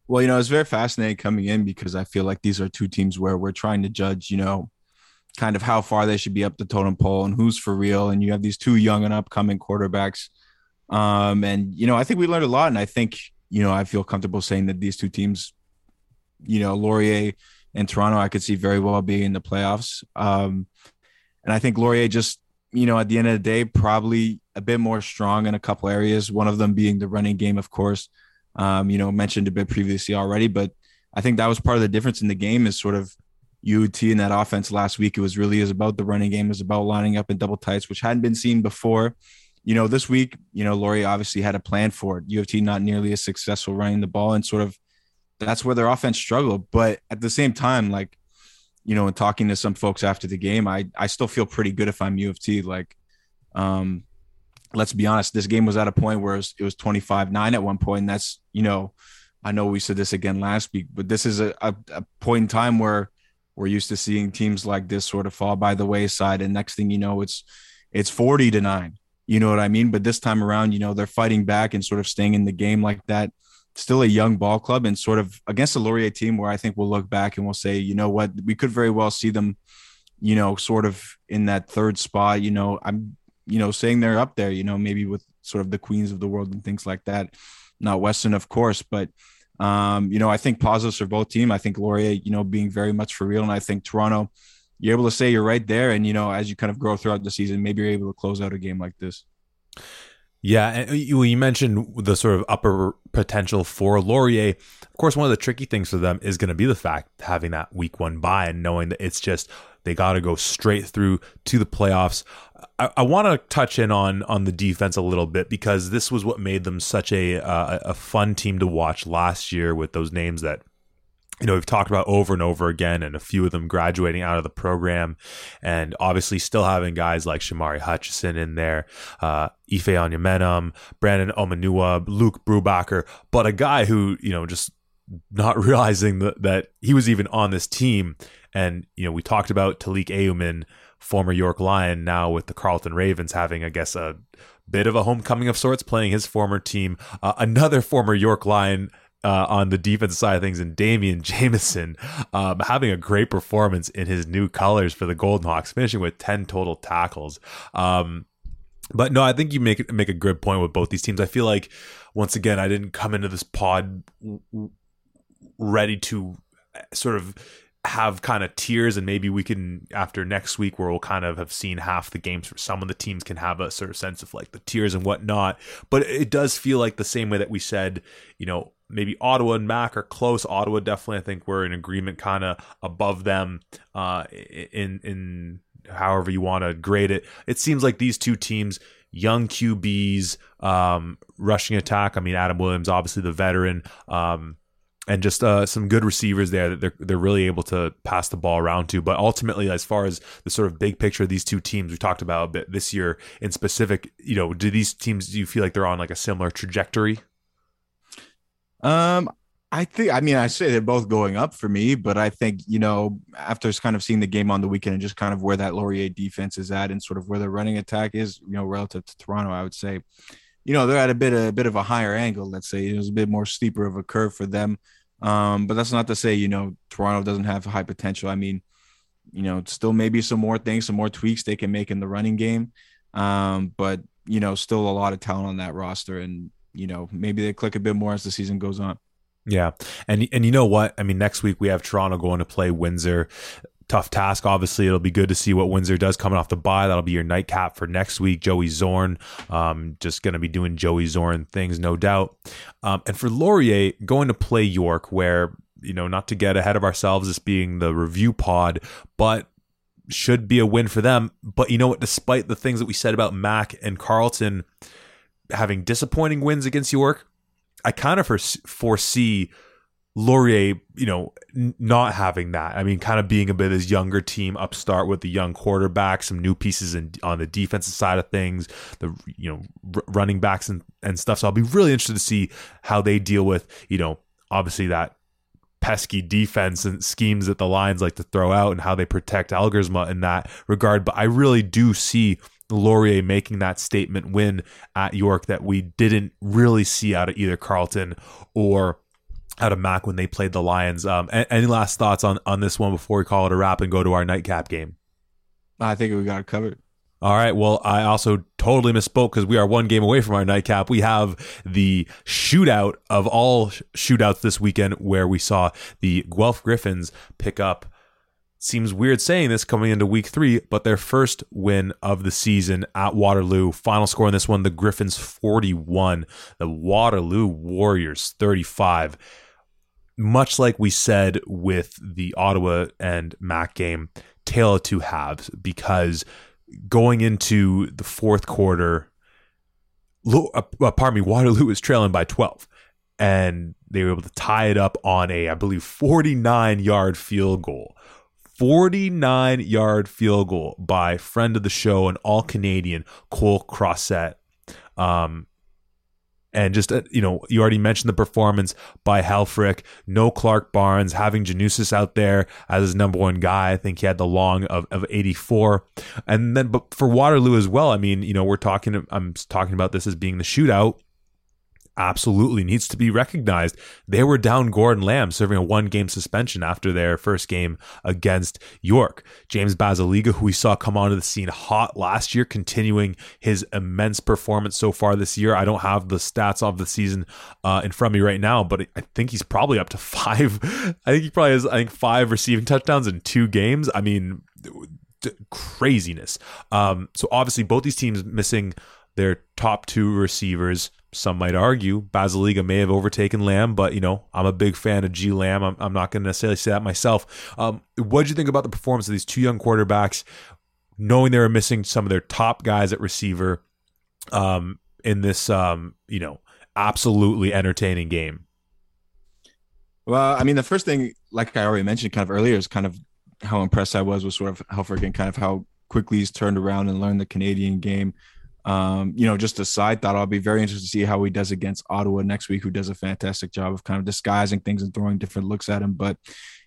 Well, you know, it's very fascinating coming in because I feel like these are two teams where we're trying to judge, you know, kind of how far they should be up the totem pole and who's for real. And you have these two young and upcoming quarterbacks. Um, and you know, I think we learned a lot, and I think you know I feel comfortable saying that these two teams, you know, Laurier and Toronto, I could see very well being in the playoffs. Um, and I think Laurier just, you know, at the end of the day, probably a bit more strong in a couple areas. One of them being the running game, of course. Um, you know, mentioned a bit previously already, but I think that was part of the difference in the game is sort of UT in that offense last week. It was really is about the running game, was about lining up in double tights, which hadn't been seen before. You know, this week, you know, Laurier obviously had a plan for it. U of T not nearly as successful running the ball, and sort of that's where their offense struggled. But at the same time, like, you know, in talking to some folks after the game, I I still feel pretty good if I'm U of T. Like, um, let's be honest, this game was at a point where it was, it was 25-9 at one point, and that's you know, I know we said this again last week, but this is a, a, a point in time where we're used to seeing teams like this sort of fall by the wayside, and next thing you know, it's it's forty to nine. You know what I mean? But this time around, you know, they're fighting back and sort of staying in the game like that. Still a young ball club and sort of against the Laurier team where I think we'll look back and we'll say, you know what, we could very well see them, you know, sort of in that third spot. You know, I'm, you know, saying they're up there, you know, maybe with sort of the queens of the world and things like that. Not Western, of course, but um, you know, I think positives for both team. I think Laurier, you know, being very much for real, and I think Toronto, you're able to say you're right there, and you know, as you kind of grow throughout the season, maybe you're able to close out a game like this. Yeah, and you, you mentioned the sort of upper potential for Laurier. Of course, one of the tricky things for them is going to be the fact having that week one bye and knowing that it's just they got to go straight through to the playoffs. I, I want to touch in on on the defense a little bit because this was what made them such a uh, a fun team to watch last year with those names that you know we've talked about over and over again, and a few of them graduating out of the program, and obviously still having guys like Shamari Hutchison in there, uh, Ife Onyamenam, Brandon Omanua, Luke Brubacher, but a guy who you know just not realizing that, that he was even on this team. And, you know, we talked about Talik Ayuman former York Lion, now with the Carleton Ravens, having, I guess, a bit of a homecoming of sorts, playing his former team. Uh, another former York Lion uh, on the defensive side of things, and Damian Jamison um, having a great performance in his new colors for the Golden Hawks, finishing with 10 total tackles. Um, but no, I think you make make a good point with both these teams. I feel like once again, I didn't come into this pod ready to sort of have kind of tiers and maybe we can after next week where we'll kind of have seen half the games for some of the teams can have a sort of sense of like the tiers and whatnot. But it does feel like the same way that we said you know maybe ottawa and mac are close. Ottawa definitely i think we're in agreement kind of above them uh in in however you want to grade it. It seems like these two teams young qbs um rushing attack i mean adam williams obviously the veteran um and just uh, some good receivers there that they're they're really able to pass the ball around to. But ultimately, as far as the sort of big picture of these two teams, we talked about a bit this year in specific. You know, do these teams do you feel like they're on like a similar trajectory? Um, I think I mean I say they're both going up for me, but I think you know after kind of seeing the game on the weekend and just kind of where that Laurier defense is at and sort of where the running attack is, you know, relative to Toronto, I would say you know, they're at a bit a bit of a higher angle. Let's say it was a bit more steeper of a curve for them. Um, but that's not to say you know Toronto doesn't have high potential. I mean, you know, still maybe some more things, some more tweaks they can make in the running game. Um, but you know, still a lot of talent on that roster, and you know, maybe they click a bit more as the season goes on. Yeah, and and you know what? I mean, next week we have Toronto going to play Windsor tough task. Obviously, it'll be good to see what Windsor does coming off the bye. That'll be your nightcap for next week. Joey Zorn, um, just going to be doing Joey Zorn things, no doubt. Um, and for Laurier, going to play York, where you know, not to get ahead of ourselves, this being the review pod, but should be a win for them. But you know what? Despite the things that we said about Mac and Carleton having disappointing wins against York, I kind of foresee Laurier, you know, n- not having that. I mean, kind of being a bit of this younger team upstart with the young quarterback, some new pieces in, on the defensive side of things, the you know r- running backs and, and stuff. So I'll be really interested to see how they deal with, you know, obviously that pesky defense and schemes that the Lions like to throw out and how they protect Elgersma in that regard. But I really do see Laurier making that statement win at York that we didn't really see out of either Carleton or out of Mac when they played the Lions. Um, any last thoughts on on this one before we call it a wrap and go to our nightcap game? I think we got it covered. All right. Well, I also totally misspoke because we are one game away from our nightcap. We have the shootout of all shootouts this weekend, where we saw the Guelph Gryphons pick up. Seems weird saying this coming into week three, but their first win of the season at Waterloo. Final score in this one: the Gryphons forty-one, the Waterloo Warriors thirty-five much like we said with the Ottawa and Mac game, tale of two halves because going into the fourth quarter, uh, uh, pardon me, Waterloo was trailing by 12 and they were able to tie it up on a, I believe, 49 yard field goal. 49 yard field goal by friend of the show, and all Canadian, Cole Crossett. Um, and just uh, you know you already mentioned the performance by Helfrich. No Clark Barnes. Having Janusis out there as his number one guy. I think he had the long of, of 84 and then but for Waterloo as well I mean you know we're talking I'm talking about this as being the shootout absolutely needs to be recognized. They were down Gordon Lamb serving a one game suspension after their first game against York. James Basiliga, who we saw come onto the scene hot last year, continuing his immense performance so far this year. I don't have the stats of the season uh, in front of me right now, but I think he's probably up to five. I think he probably has, I think, five receiving touchdowns in two games. I mean, craziness. Um, so obviously, both these teams missing their top two receivers. Some might argue Basiliga may have overtaken Lamb, but you know I'm a big fan of G Lamb. I'm, I'm not going to necessarily say that myself. Um, what did you think about the performance of these two young quarterbacks, knowing they were missing some of their top guys at receiver um, in this um, you know absolutely entertaining game? Well, I mean, the first thing, like I already mentioned, kind of earlier, is kind of how impressed I was with sort of Helfrich and kind of how quickly he's turned around and learned the Canadian game. Um, you know, just a side thought, I'll be very interested to see how he does against Ottawa next week, who does a fantastic job of kind of disguising things and throwing different looks at him. But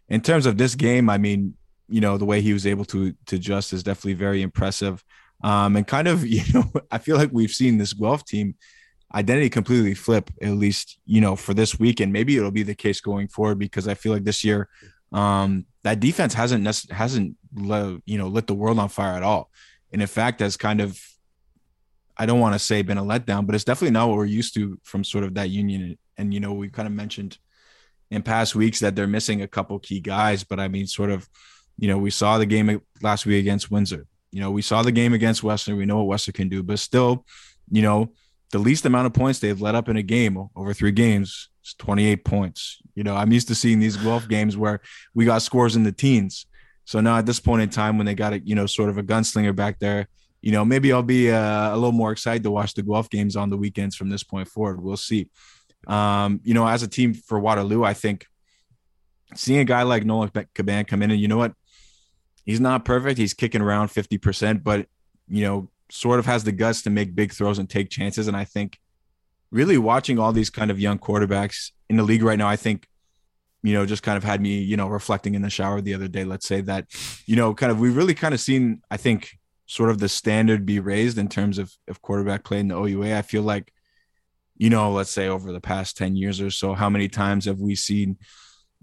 in terms of this game, I mean, you know, the way he was able to to adjust is definitely very impressive. Um, and kind of, you know, I feel like we've seen this Guelph team identity completely flip, at least, you know, for this week. And maybe it'll be the case going forward because I feel like this year, um, that defense hasn't, hasn't, you know, lit the world on fire at all. And in fact, has kind of, I don't want to say been a letdown, but it's definitely not what we're used to from sort of that union. And, you know, we kind of mentioned in past weeks that they're missing a couple key guys, but I mean, sort of, you know, we saw the game last week against Windsor. You know, we saw the game against Western. We know what Western can do, but still, you know, the least amount of points they've let up in a game over three games is 28 points. You know, I'm used to seeing these Guelph games where we got scores in the teens. So now at this point in time, when they got a, you know, sort of a gunslinger back there, you know, maybe I'll be uh, a little more excited to watch the Guelph games on the weekends from this point forward. We'll see. Um, you know, as a team for Waterloo, I think seeing a guy like Nolan Caban come in and you know what, he's not perfect. He's kicking around 50%, but you know, sort of has the guts to make big throws and take chances. And I think really watching all these kind of young quarterbacks in the league right now, I think, you know, just kind of had me, you know, reflecting in the shower the other day. Let's say that, you know, kind of we've really kind of seen, I think, sort of the standard be raised in terms of, of quarterback play in the OUA. I feel like, you know, let's say over the past 10 years or so, how many times have we seen,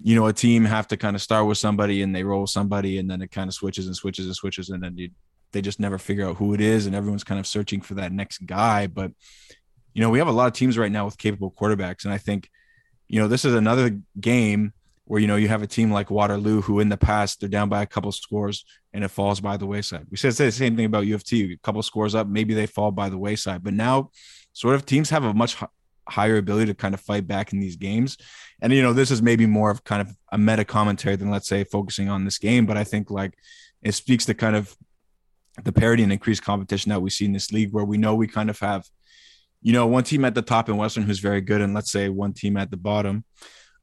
you know, a team have to kind of start with somebody and they roll somebody and then it kind of switches and switches and switches and then you, they just never figure out who it is and everyone's kind of searching for that next guy. But, you know, we have a lot of teams right now with capable quarterbacks. And I think, you know, this is another game where, you know, you have a team like Waterloo who in the past they're down by a couple scores and it falls by the wayside. We said the same thing about U of T, a couple scores up, maybe they fall by the wayside. But now sort of teams have a much higher ability to kind of fight back in these games. And you know, this is maybe more of kind of a meta commentary than let's say focusing on this game, but I think like it speaks to kind of the parity and increased competition that we see in this league where we know we kind of have you know one team at the top in western who's very good and let's say one team at the bottom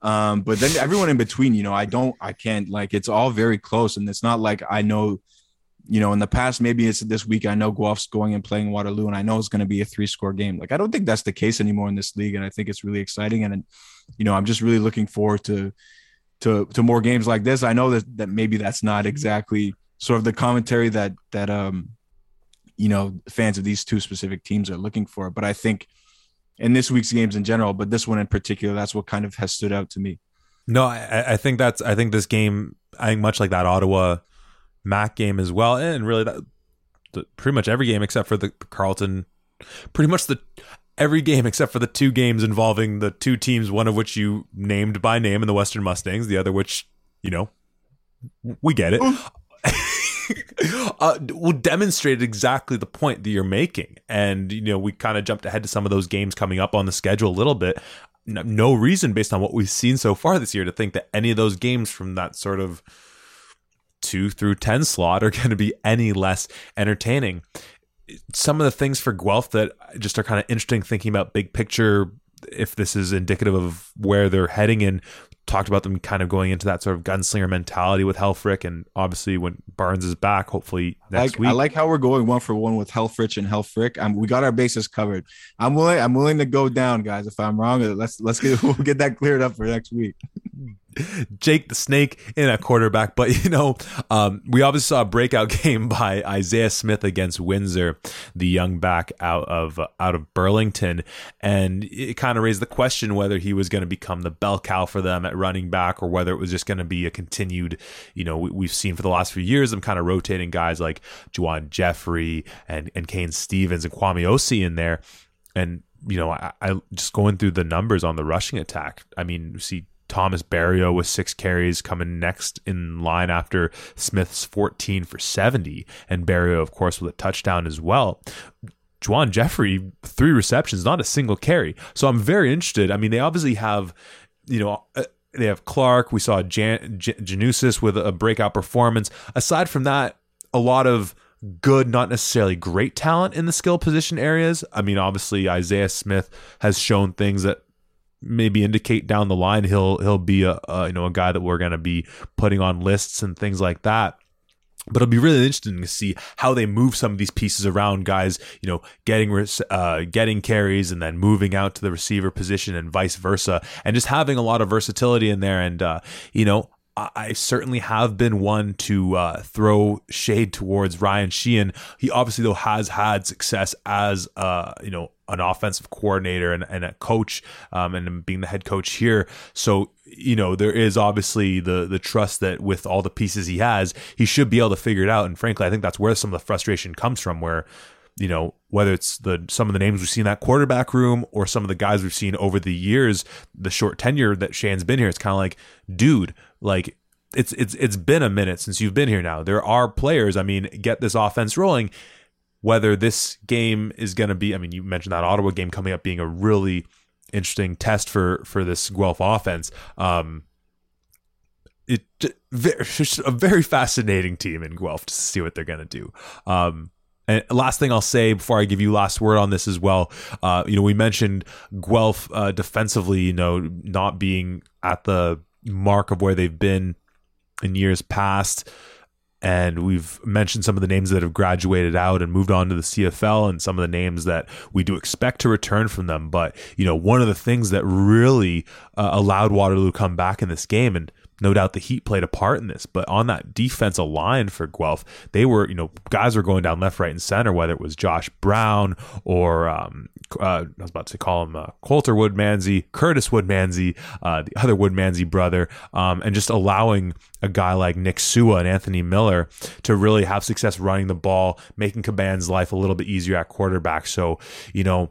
um, but then everyone in between you know i don't i can't like it's all very close and it's not like i know you know, in the past, maybe it's this week. I know Guelph's going and playing Waterloo, and I know it's going to be a three score game. Like, I don't think that's the case anymore in this league. And I think it's really exciting. And, you know, I'm just really looking forward to, to, to more games like this. I know that, that maybe that's not exactly sort of the commentary that, that, um, you know, fans of these two specific teams are looking for. But I think in this week's games in general, but this one in particular, that's what kind of has stood out to me. No, I, I think that's, I think this game, I think much like that Ottawa MAC game as well, and really that the, pretty much every game except for the Carleton, pretty much the every game except for the two games involving the two teams, one of which you named by name in the Western Mustangs, the other which you know we get it. Mm. uh, will demonstrate exactly the point that you're making, and you know we kind of jumped ahead to some of those games coming up on the schedule a little bit. No reason, based on what we've seen so far this year, to think that any of those games from that sort of two through 10 slot are going to be any less entertaining. Some of the things for Guelph that just are kind of interesting thinking about big picture, if this is indicative of where they're heading in talked about them kind of going into that sort of gunslinger mentality with Helfrich, and obviously when Barnes is back, hopefully like. I like how we're going one for one with Helfrich and Helfrich. Um, we got our bases covered. I'm willing. I'm willing to go down, guys. If I'm wrong, let's let's get we'll get that cleared up for next week. Jake the Snake in a quarterback. But, you know, um, we obviously saw a breakout game by Isaiah Smith against Windsor, the young back out of uh, out of Burlington. And it kind of raised the question whether he was going to become the bell cow for them at running back or whether it was just going to be a continued, you know, we, have seen for the last few years them kind of rotating guys like Juwan Jeffrey and, and Kane Stevens and Kwame Osi in there. And you know, I, I, just going through the numbers on the rushing attack. I mean, see Thomas Barrio with six carries coming next in line after Smith's 14 for 70, and Barrio, of course, with a touchdown as well. Juwan Jeffrey, three receptions, not a single carry. So I'm very interested. I mean, they obviously have, you know, uh, they have Clark. We saw Jan- J- Janusis with a breakout performance. Aside from that, a lot of good, not necessarily great talent in the skill position areas. I mean, obviously Isaiah Smith has shown things that maybe indicate down the line he'll he'll be a, a you know a guy that we're going to be putting on lists and things like that but it'll be really interesting to see how they move some of these pieces around guys you know getting uh, getting carries and then moving out to the receiver position and vice versa and just having a lot of versatility in there and uh, you know I certainly have been one to uh, throw shade towards Ryan Sheahan. He obviously though has had success as uh, you know an offensive coordinator and, and a coach, um, and being the head coach here. So you know there is obviously the the trust that with all the pieces he has, he should be able to figure it out. And frankly, I think that's where some of the frustration comes from, where you know whether it's the some of the names we've seen in that quarterback room or some of the guys we've seen over the years, the short tenure that Shan's been here, it's kind of like, dude, like it's it's it's been a minute since you've been here now. There are players, I mean, get this offense rolling. Whether this game is going to be, I mean, you mentioned that Ottawa game coming up being a really interesting test for for this Guelph offense. Um, it just a very fascinating team in Guelph to see what they're going to do. Um, and last thing I'll say before I give you last word on this as well, uh, you know, we mentioned Guelph uh, defensively, you know, not being at the mark of where they've been in years past. And we've mentioned some of the names that have graduated out and moved on to the CFL and some of the names that we do expect to return from them. But, you know, one of the things that really uh, allowed Waterloo come back in this game, and no doubt the Heat played a part in this, but on that defensive line for Guelph, they were, you know, guys were going down left, right, and center, whether it was Josh Brown or um, uh, I was about to call him uh, Coulter Woodmansey, Curtis Woodmansey, uh, the other Woodmansey brother, um, and just allowing a guy like Nick Sua and Anthony Miller to really have success running the ball, making Caban's life a little bit easier at quarterback. So, you know,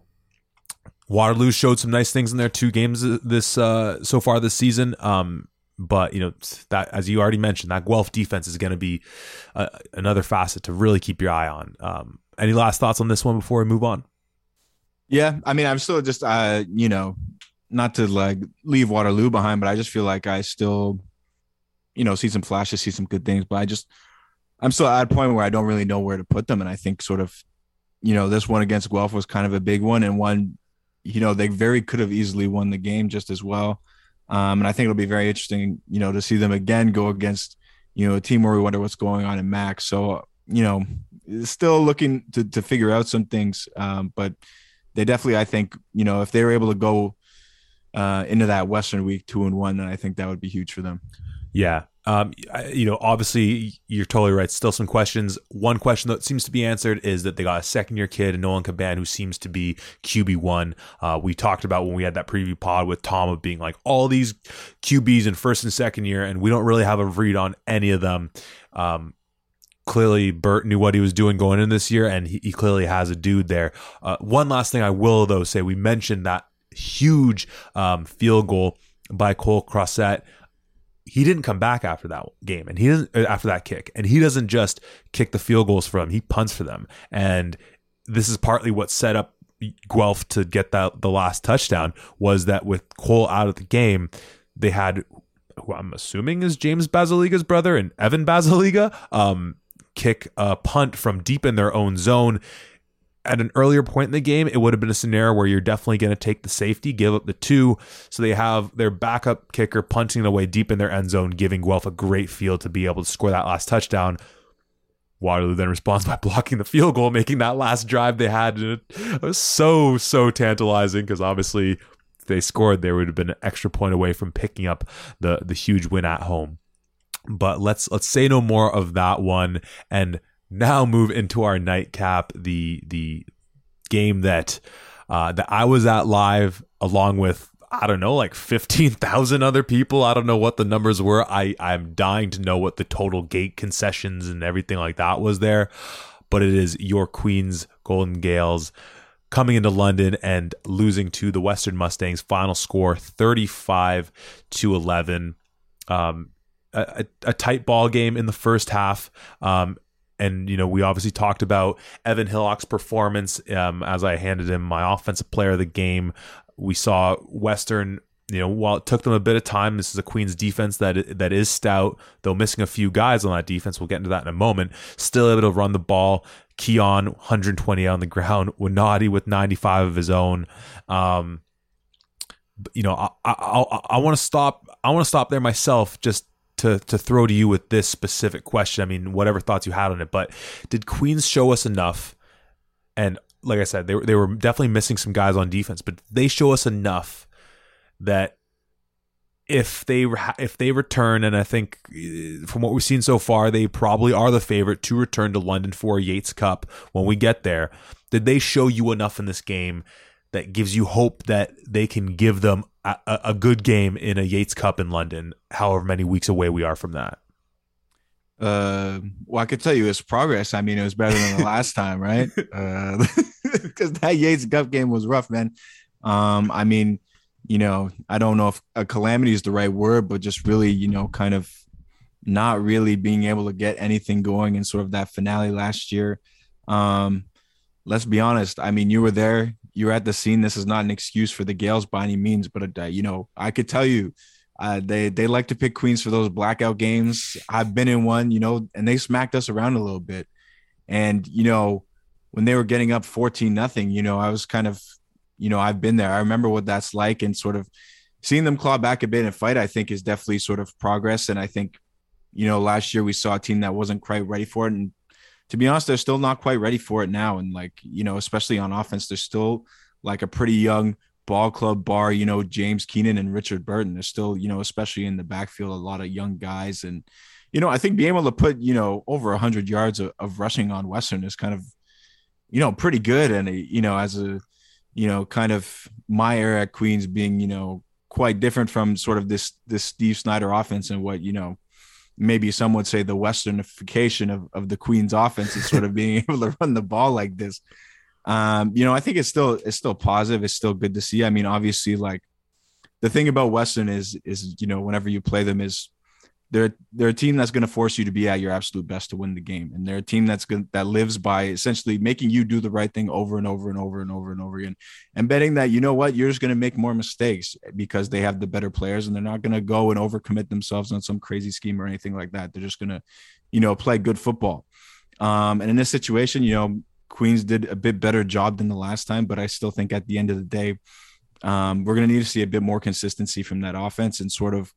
Waterloo showed some nice things in their two games this uh, so far this season. Um, but you know that, as you already mentioned, that Guelph defense is going to be uh, another facet to really keep your eye on. Um, any last thoughts on this one before we move on? Yeah, I mean, I'm still just, uh, you know, not to like leave Waterloo behind, but I just feel like I still, you know, see some flashes, see some good things, but I just, I'm still at a point where I don't really know where to put them, and I think sort of, you know, this one against Guelph was kind of a big one, and one, you know, they very could have easily won the game just as well. Um, and I think it'll be very interesting, you know, to see them again go against, you know, a team where we wonder what's going on in Max. So, you know, still looking to, to figure out some things. Um, but they definitely, I think, you know, if they were able to go uh, into that Western week two and one, then I think that would be huge for them. Yeah. Um, you know, obviously, you're totally right. Still some questions. One question that seems to be answered is that they got a second year kid, Nolan Caban, who seems to be QB1. Uh, we talked about when we had that preview pod with Tom of being like all these QBs in first and second year, and we don't really have a read on any of them. Um, clearly Bert knew what he was doing going in this year, and he, he clearly has a dude there. Uh, one last thing I will though say, we mentioned that huge um, field goal by Cole Crossett he didn't come back after that game and he doesn't uh, after that kick and he doesn't just kick the field goals for them he punts for them. And this is partly what set up Guelph to get that the last touchdown was that with Cole out of the game they had who I'm assuming is James Basiliga's brother and Evan Basiliga um kick a punt from deep in their own zone at an earlier point in the game, it would have been a scenario where you're definitely going to take the safety, give up the two. So they have their backup kicker punching it away deep in their end zone, giving Guelph a great field to be able to score that last touchdown. Waterloo then responds by blocking the field goal, making that last drive they had. And it was so, so tantalizing because obviously if they scored, they would have been an extra point away from picking up the, the huge win at home. But let's let's say no more of that one and now move into our nightcap, the the game that uh, that I was at live along with I don't know like fifteen thousand other people. I don't know what the numbers were. I I'm dying to know what the total gate concessions and everything like that was there. But it is your Queens Golden Gaels coming into London and losing to the Western Mustangs. Final score 35 to 11. Um, a, a, tight ball game in the first half. Um, and you know we obviously talked about Evan Hillock's performance um, as I handed him my offensive player of the game. We saw Western. You know, while it took them a bit of time, this is a Queens defense that that is stout, though missing a few guys on that defense. We'll get into that in a moment. Still able to run the ball. Keon 120 on the ground. Winati with 95 of his own. Um, you know, I I, I, I want to stop. I want to stop there myself. Just to to throw to you with this specific question. I mean, whatever thoughts you had on it, but did Queens show us enough? And like I said, they were they were definitely missing some guys on defense, but they show us enough that if they if they return, and I think uh, from what we've seen so far, they probably are the favorite to return to London for a Yates Cup when we get there. Did they show you enough in this game that gives you hope that they can give them a, a good game in a Yates Cup in London, however many weeks away we are from that? Uh, well, I could tell you it's progress. I mean, it was better than the last time, right? Because uh, that Yates Cup game was rough, man. Um, I mean, you know, I don't know if a calamity is the right word, but just really, you know, kind of not really being able to get anything going in sort of that finale last year. Um, let's be honest. I mean, you were there, you were at the scene. This is not an excuse for the Gaels by any means, but uh, you know, I could tell you, uh, they they like to pick Queens for those blackout games. I've been in one, you know, and they smacked us around a little bit. And you know, when they were getting up fourteen nothing, you know, I was kind of you know, I've been there. I remember what that's like and sort of seeing them claw back a bit and fight, I think is definitely sort of progress. And I think, you know, last year we saw a team that wasn't quite ready for it. And to be honest, they're still not quite ready for it now. And like, you know, especially on offense, they're still like a pretty young ball club bar, you know, James Keenan and Richard Burton. They're still, you know, especially in the backfield, a lot of young guys. And, you know, I think being able to put, you know, over 100 yards of, of rushing on Western is kind of, you know, pretty good. And, you know, as a, you know, kind of my era at Queens being, you know, quite different from sort of this this Steve Snyder offense and what, you know, maybe some would say the westernification of, of the Queens offense is sort of being able to run the ball like this. Um, you know, I think it's still it's still positive. It's still good to see. I mean, obviously, like the thing about Western is is you know, whenever you play them is they're they're a team that's going to force you to be at your absolute best to win the game, and they're a team that's going that lives by essentially making you do the right thing over and over and over and over and over again, and betting that you know what you're just going to make more mistakes because they have the better players, and they're not going to go and overcommit themselves on some crazy scheme or anything like that. They're just going to, you know, play good football. Um, and in this situation, you know, Queens did a bit better job than the last time, but I still think at the end of the day, um, we're going to need to see a bit more consistency from that offense and sort of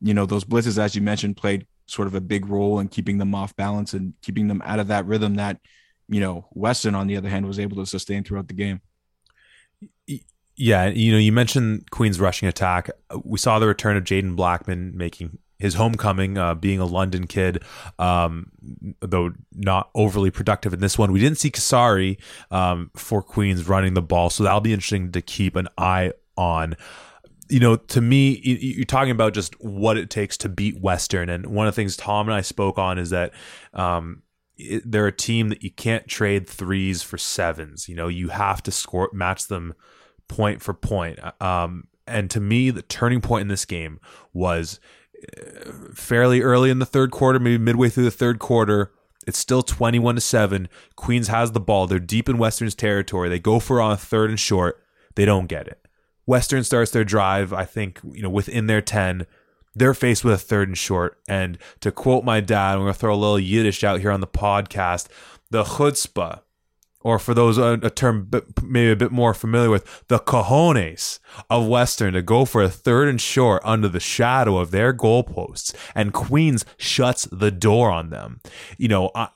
you know, those blitzes, as you mentioned, played sort of a big role in keeping them off balance and keeping them out of that rhythm that, you know, Western, on the other hand, was able to sustain throughout the game. Yeah, you know, you mentioned Queen's rushing attack. We saw the return of Jaden Blackman making his homecoming, uh, being a London kid, um, though not overly productive in this one. We didn't see Kasari um, for Queens running the ball, so that'll be interesting to keep an eye on you know, to me, you're talking about just what it takes to beat Western, and one of the things Tom and I spoke on is that um, they're a team that you can't trade threes for sevens. You know, you have to score match them point for point. Um, and to me, the turning point in this game was uh, fairly early in the third quarter, maybe midway through the third quarter. It's still 21 to 7. Queens has the ball. They're deep in Western's territory. They go for on a third and short. They don't get it. Western starts their drive, I think, you know, within their 10. They're faced with a third and short. And to quote my dad, we're going to throw a little Yiddish out here on the podcast the chutzpah, or for those uh, a term maybe a bit more familiar with, the cojones of Western to go for a third and short under the shadow of their goalposts. And Queens shuts the door on them. You know, I,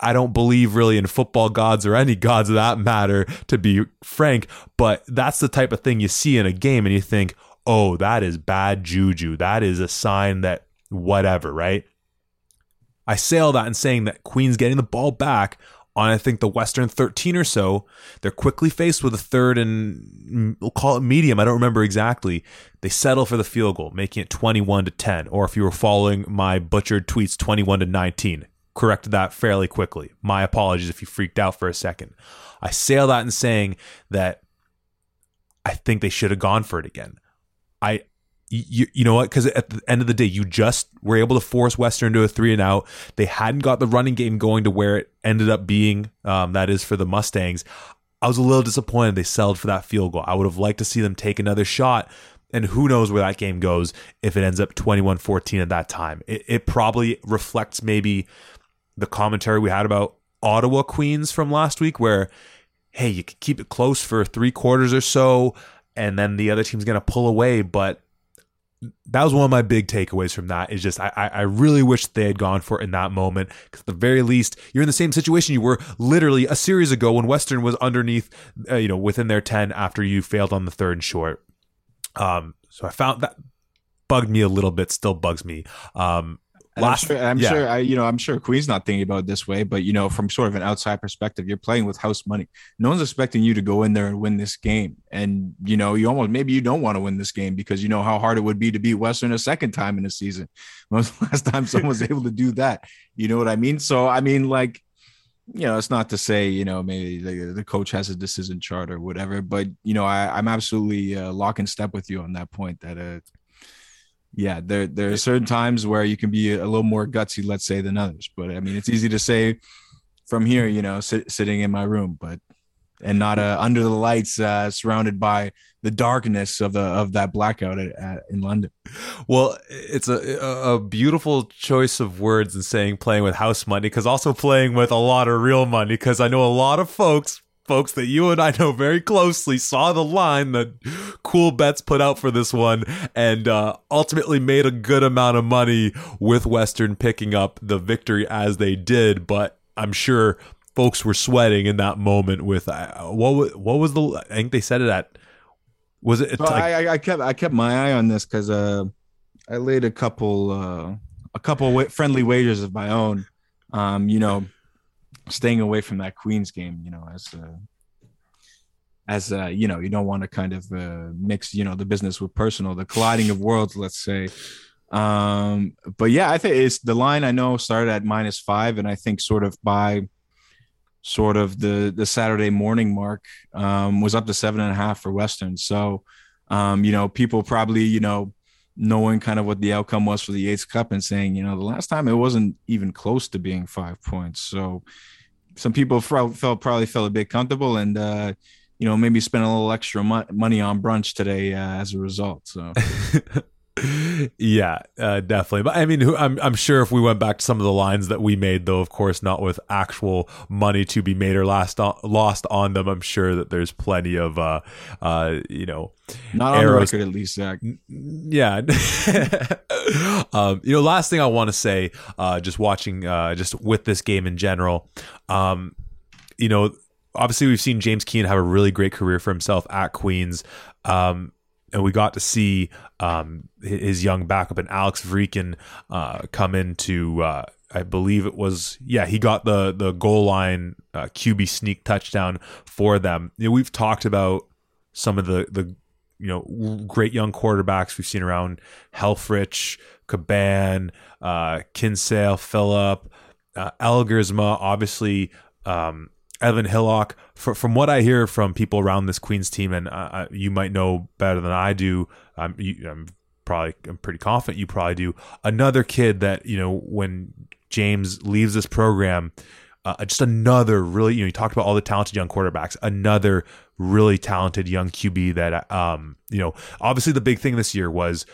I don't believe really in football gods or any gods of that matter, to be frank, but that's the type of thing you see in a game and you think, oh, that is bad juju. That is a sign that whatever, right? I say all that in saying that Queen's getting the ball back on, I think, the Western 13 or so. They're quickly faced with a third and mm, we'll call it medium. I don't remember exactly. They settle for the field goal, making it 21 to 10. Or if you were following my butchered tweets, 21 to 19 corrected that fairly quickly. My apologies if you freaked out for a second. I say all that in saying that I think they should have gone for it again. I, you, you know what? Because at the end of the day, you just were able to force Western to a three and out. They hadn't got the running game going to where it ended up being. Um, that is for the Mustangs. I was a little disappointed they settled for that field goal. I would have liked to see them take another shot. And who knows where that game goes if it ends up 21 14 at that time. It, it probably reflects maybe the commentary we had about Ottawa Queens from last week, where hey, you can keep it close for three quarters or so, and then the other team's going to pull away. But that was one of my big takeaways from that. Is just I I really wish they had gone for it in that moment because at the very least you're in the same situation you were literally a series ago when Western was underneath, uh, you know, within their ten after you failed on the third and short. Um, so I found that bugged me a little bit, still bugs me. Um, and last, I'm, sure, I'm yeah. sure, I, you know, I'm sure Queen's not thinking about it this way, but you know, from sort of an outside perspective, you're playing with house money. No one's expecting you to go in there and win this game, and you know, you almost maybe you don't want to win this game because you know how hard it would be to beat Western a second time in a season. When was the last time someone was able to do that? You know what I mean? So, I mean, like, you know, it's not to say you know maybe the, the coach has a decision chart or whatever, but you know, I, I'm absolutely uh, lock and step with you on that point that uh yeah, there there are certain times where you can be a little more gutsy, let's say, than others. But I mean, it's easy to say from here, you know, sit, sitting in my room, but and not uh, under the lights, uh, surrounded by the darkness of the of that blackout at, at, in London. Well, it's a a beautiful choice of words in saying playing with house money, because also playing with a lot of real money. Because I know a lot of folks folks that you and I know very closely saw the line that Cool Bets put out for this one and uh, ultimately made a good amount of money with Western picking up the victory as they did. But I'm sure folks were sweating in that moment with uh, what what was the I think they said it at was it well, like, I, I kept I kept my eye on this because uh, I laid a couple uh, a couple friendly wagers of my own um, you know staying away from that Queens game, you know, as uh, as uh, you know, you don't want to kind of uh, mix, you know, the business with personal, the colliding of worlds, let's say. Um, but yeah, I think it's the line I know started at minus five, and I think sort of by sort of the the Saturday morning mark um, was up to seven and a half for Western. So, um, you know, people probably, you know, knowing kind of what the outcome was for the Yates Cup and saying, you know, the last time it wasn't even close to being five points. So some people felt, felt probably felt a bit comfortable and, uh, you know, maybe spend a little extra mo- money on brunch today uh, as a result. So yeah, uh, definitely. But I mean, I'm I'm sure if we went back to some of the lines that we made, though, of course, not with actual money to be made or last on, lost on them, I'm sure that there's plenty of, uh, uh, you know, not on arrows. the record at least, Zach. Yeah. um, you know, last thing I want to say, uh, just watching, uh, just with this game in general, um, you know, obviously we've seen James Keenan have a really great career for himself at Queens. Um, and we got to see um, his young backup and Alex Vrieken uh, come into. Uh, I believe it was yeah he got the the goal line uh, QB sneak touchdown for them. You know, we've talked about some of the the you know great young quarterbacks we've seen around Helfrich, Caban, uh, Kinsale, Phillip, uh, Elgersma, obviously um, Evan Hillock. For, from what I hear from people around this Queens team, and uh, you might know better than I do, um, you, I'm probably I'm pretty confident you probably do. Another kid that you know when James leaves this program, uh, just another really you know you talked about all the talented young quarterbacks, another really talented young QB that um you know obviously the big thing this year was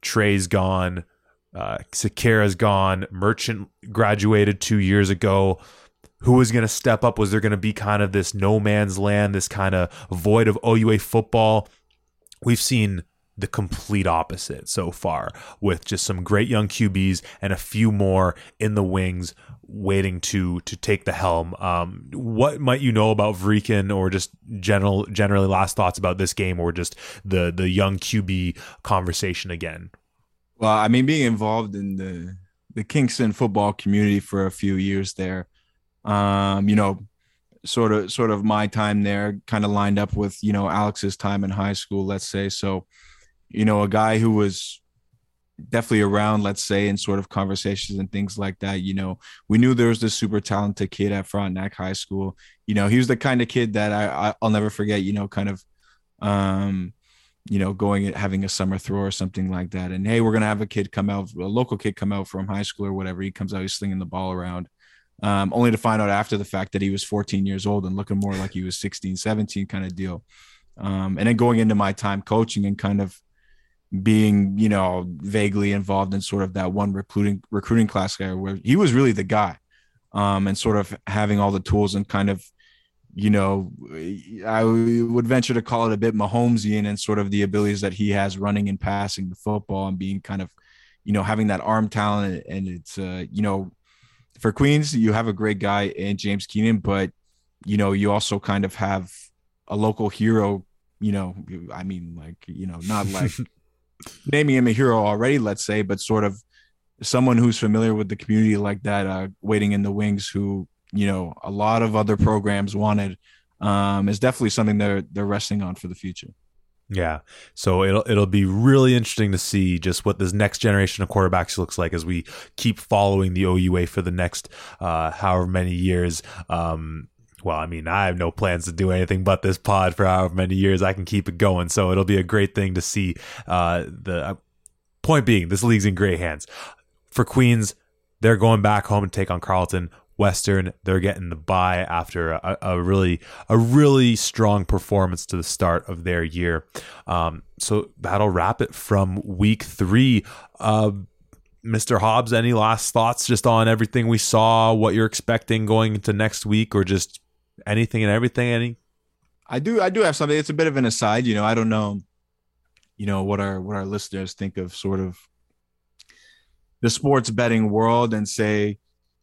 Trey's gone, uh, Sakara's gone, Merchant graduated two years ago who was going to step up? Was there going to be kind of this no man's land, this kind of void of OUA football? We've seen the complete opposite so far with just some great young QBs and a few more in the wings waiting to to take the helm. Um, what might you know about Vrieken or just general generally last thoughts about this game or just the the young QB conversation again? Well, I mean being involved in the the Kingston football community for a few years there, um, you know, sort of sort of my time there kind of lined up with, you know, Alex's time in high school, let's say. So, you know, a guy who was definitely around, let's say, in sort of conversations and things like that. You know, we knew there was this super talented kid at Frontenac High School. You know, he was the kind of kid that I, I will never forget. You know, kind of, um, you know, going and having a summer throw or something like that. And hey, we're gonna have a kid come out, a local kid come out from high school or whatever. He comes out, he's slinging the ball around um, only to find out after the fact that he was 14 years old and looking more like he was 16, 17 kind of deal. Um, and then going into my time coaching and kind of being, you know, vaguely involved in sort of that one recruiting recruiting class guy where he was really the guy, um, and sort of having all the tools and kind of, you know, I would venture to call it a bit Mahomesian and sort of the abilities that he has running and passing the football and being kind of, you know, having that arm talent and it's, uh, you know, for Queens, you have a great guy in James Keenan, but you know, you also kind of have a local hero, you know, I mean, like, you know, not like naming him a hero already, let's say, but sort of someone who's familiar with the community like that, uh, waiting in the wings, who you know a lot of other programs wanted, um, is definitely something they're they're resting on for the future. Yeah. So it'll it'll be really interesting to see just what this next generation of quarterbacks looks like as we keep following the OUA for the next uh, however many years. Um, well, I mean, I have no plans to do anything but this pod for however many years I can keep it going. So it'll be a great thing to see. Uh, the uh, point being, this league's in great hands. For Queens, they're going back home to take on Carleton. Western, they're getting the buy after a, a, really a really strong performance to the start of their year. Um, so that'll wrap it from week three. Uh, Mr. Hobbs, any last thoughts just on everything we saw, what you're expecting going into next week, or just anything and everything? Any? I do. I do have something. It's a bit of an aside. You know, I don't know. You know what our what our listeners think of sort of the sports betting world and say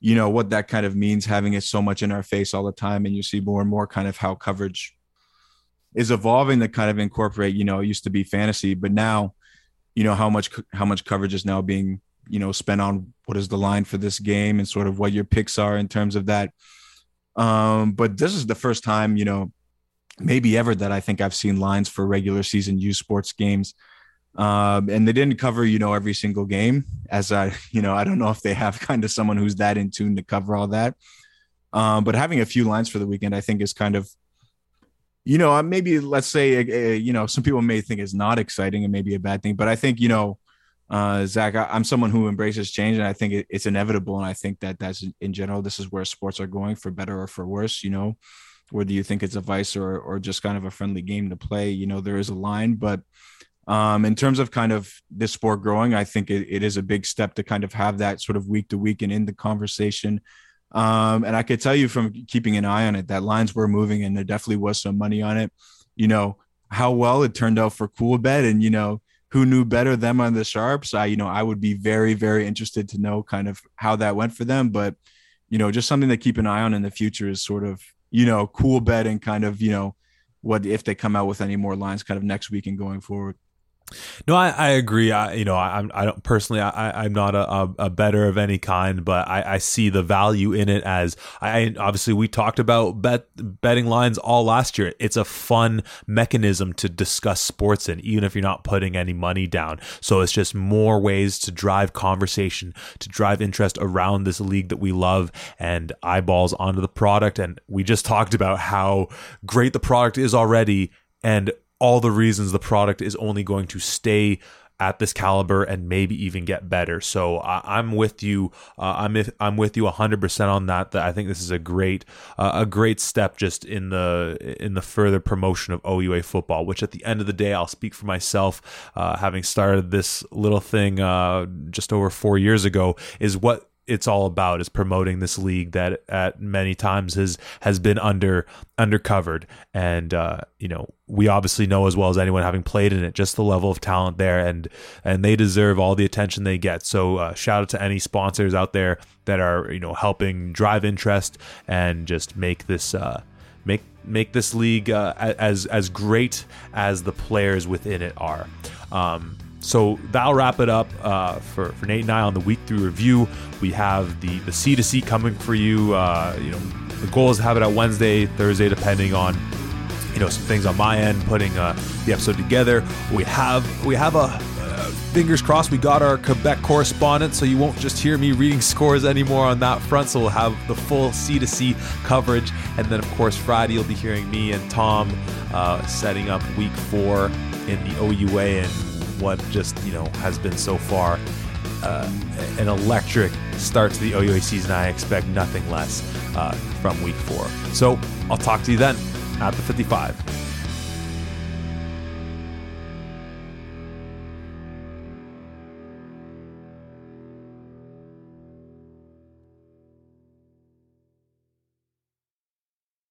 you know what that kind of means having it so much in our face all the time and you see more and more kind of how coverage is evolving to kind of incorporate you know it used to be fantasy but now you know how much how much coverage is now being you know spent on what is the line for this game and sort of what your picks are in terms of that. Um but this is the first time you know maybe ever that i think i've seen lines for regular season U Sports games um, and they didn't cover, you know, every single game. As I, you know, I don't know if they have kind of someone who's that in tune to cover all that. Um, but having a few lines for the weekend, I think, is kind of, you know, uh, maybe let's say, uh, you know, some people may think is not exciting and maybe a bad thing, but I think, you know, uh, Zach, I, am someone who embraces change, and I think it, it's inevitable. And I think that that's in general, this is where sports are going for better or for worse. You know, whether you think it's a vice or or just kind of a friendly game to play, you know, there is a line, but um, in terms of kind of this sport growing, I think it, it is a big step to kind of have that sort of week to week and in the conversation. Um, and I could tell you from keeping an eye on it that lines were moving and there definitely was some money on it. You know, how well it turned out for Cool Coolbet and, you know, who knew better them on the sharps. I, you know, I would be very, very interested to know kind of how that went for them. But, you know, just something to keep an eye on in the future is sort of, you know, cool Coolbet and kind of, you know, what if they come out with any more lines kind of next week and going forward. No, I, I agree. I, you know, I, I don't personally, I, I'm not a, a, better of any kind, but I, I see the value in it as I obviously we talked about bet betting lines all last year. It's a fun mechanism to discuss sports in, even if you're not putting any money down. So it's just more ways to drive conversation, to drive interest around this league that we love and eyeballs onto the product. And we just talked about how great the product is already and all the reasons the product is only going to stay at this caliber and maybe even get better. So I'm with you. Uh, I'm if, I'm with you 100% on that. That I think this is a great uh, a great step just in the in the further promotion of OUA football. Which at the end of the day, I'll speak for myself, uh, having started this little thing uh, just over four years ago, is what it's all about is promoting this league that at many times has has been under undercovered. And uh, you know we obviously know as well as anyone having played in it just the level of talent there and and they deserve all the attention they get. So uh, shout out to any sponsors out there that are you know helping drive interest and just make this uh, make make this league uh, as as great as the players within it are. Um, so that'll wrap it up uh, for, for Nate and I on the week three review. We have the the C to C coming for you. Uh, you know, the goal is to have it out Wednesday, Thursday, depending on you know some things on my end, putting uh, the episode together. We have we have a uh, fingers crossed we got our Quebec correspondent, so you won't just hear me reading scores anymore on that front. So we'll have the full C to C coverage, and then of course Friday you'll be hearing me and Tom uh, setting up Week Four in the OUA and what just you know has been so far uh, an electric start to the OUA season. I expect nothing less uh, from week four. So I'll talk to you then at the 55.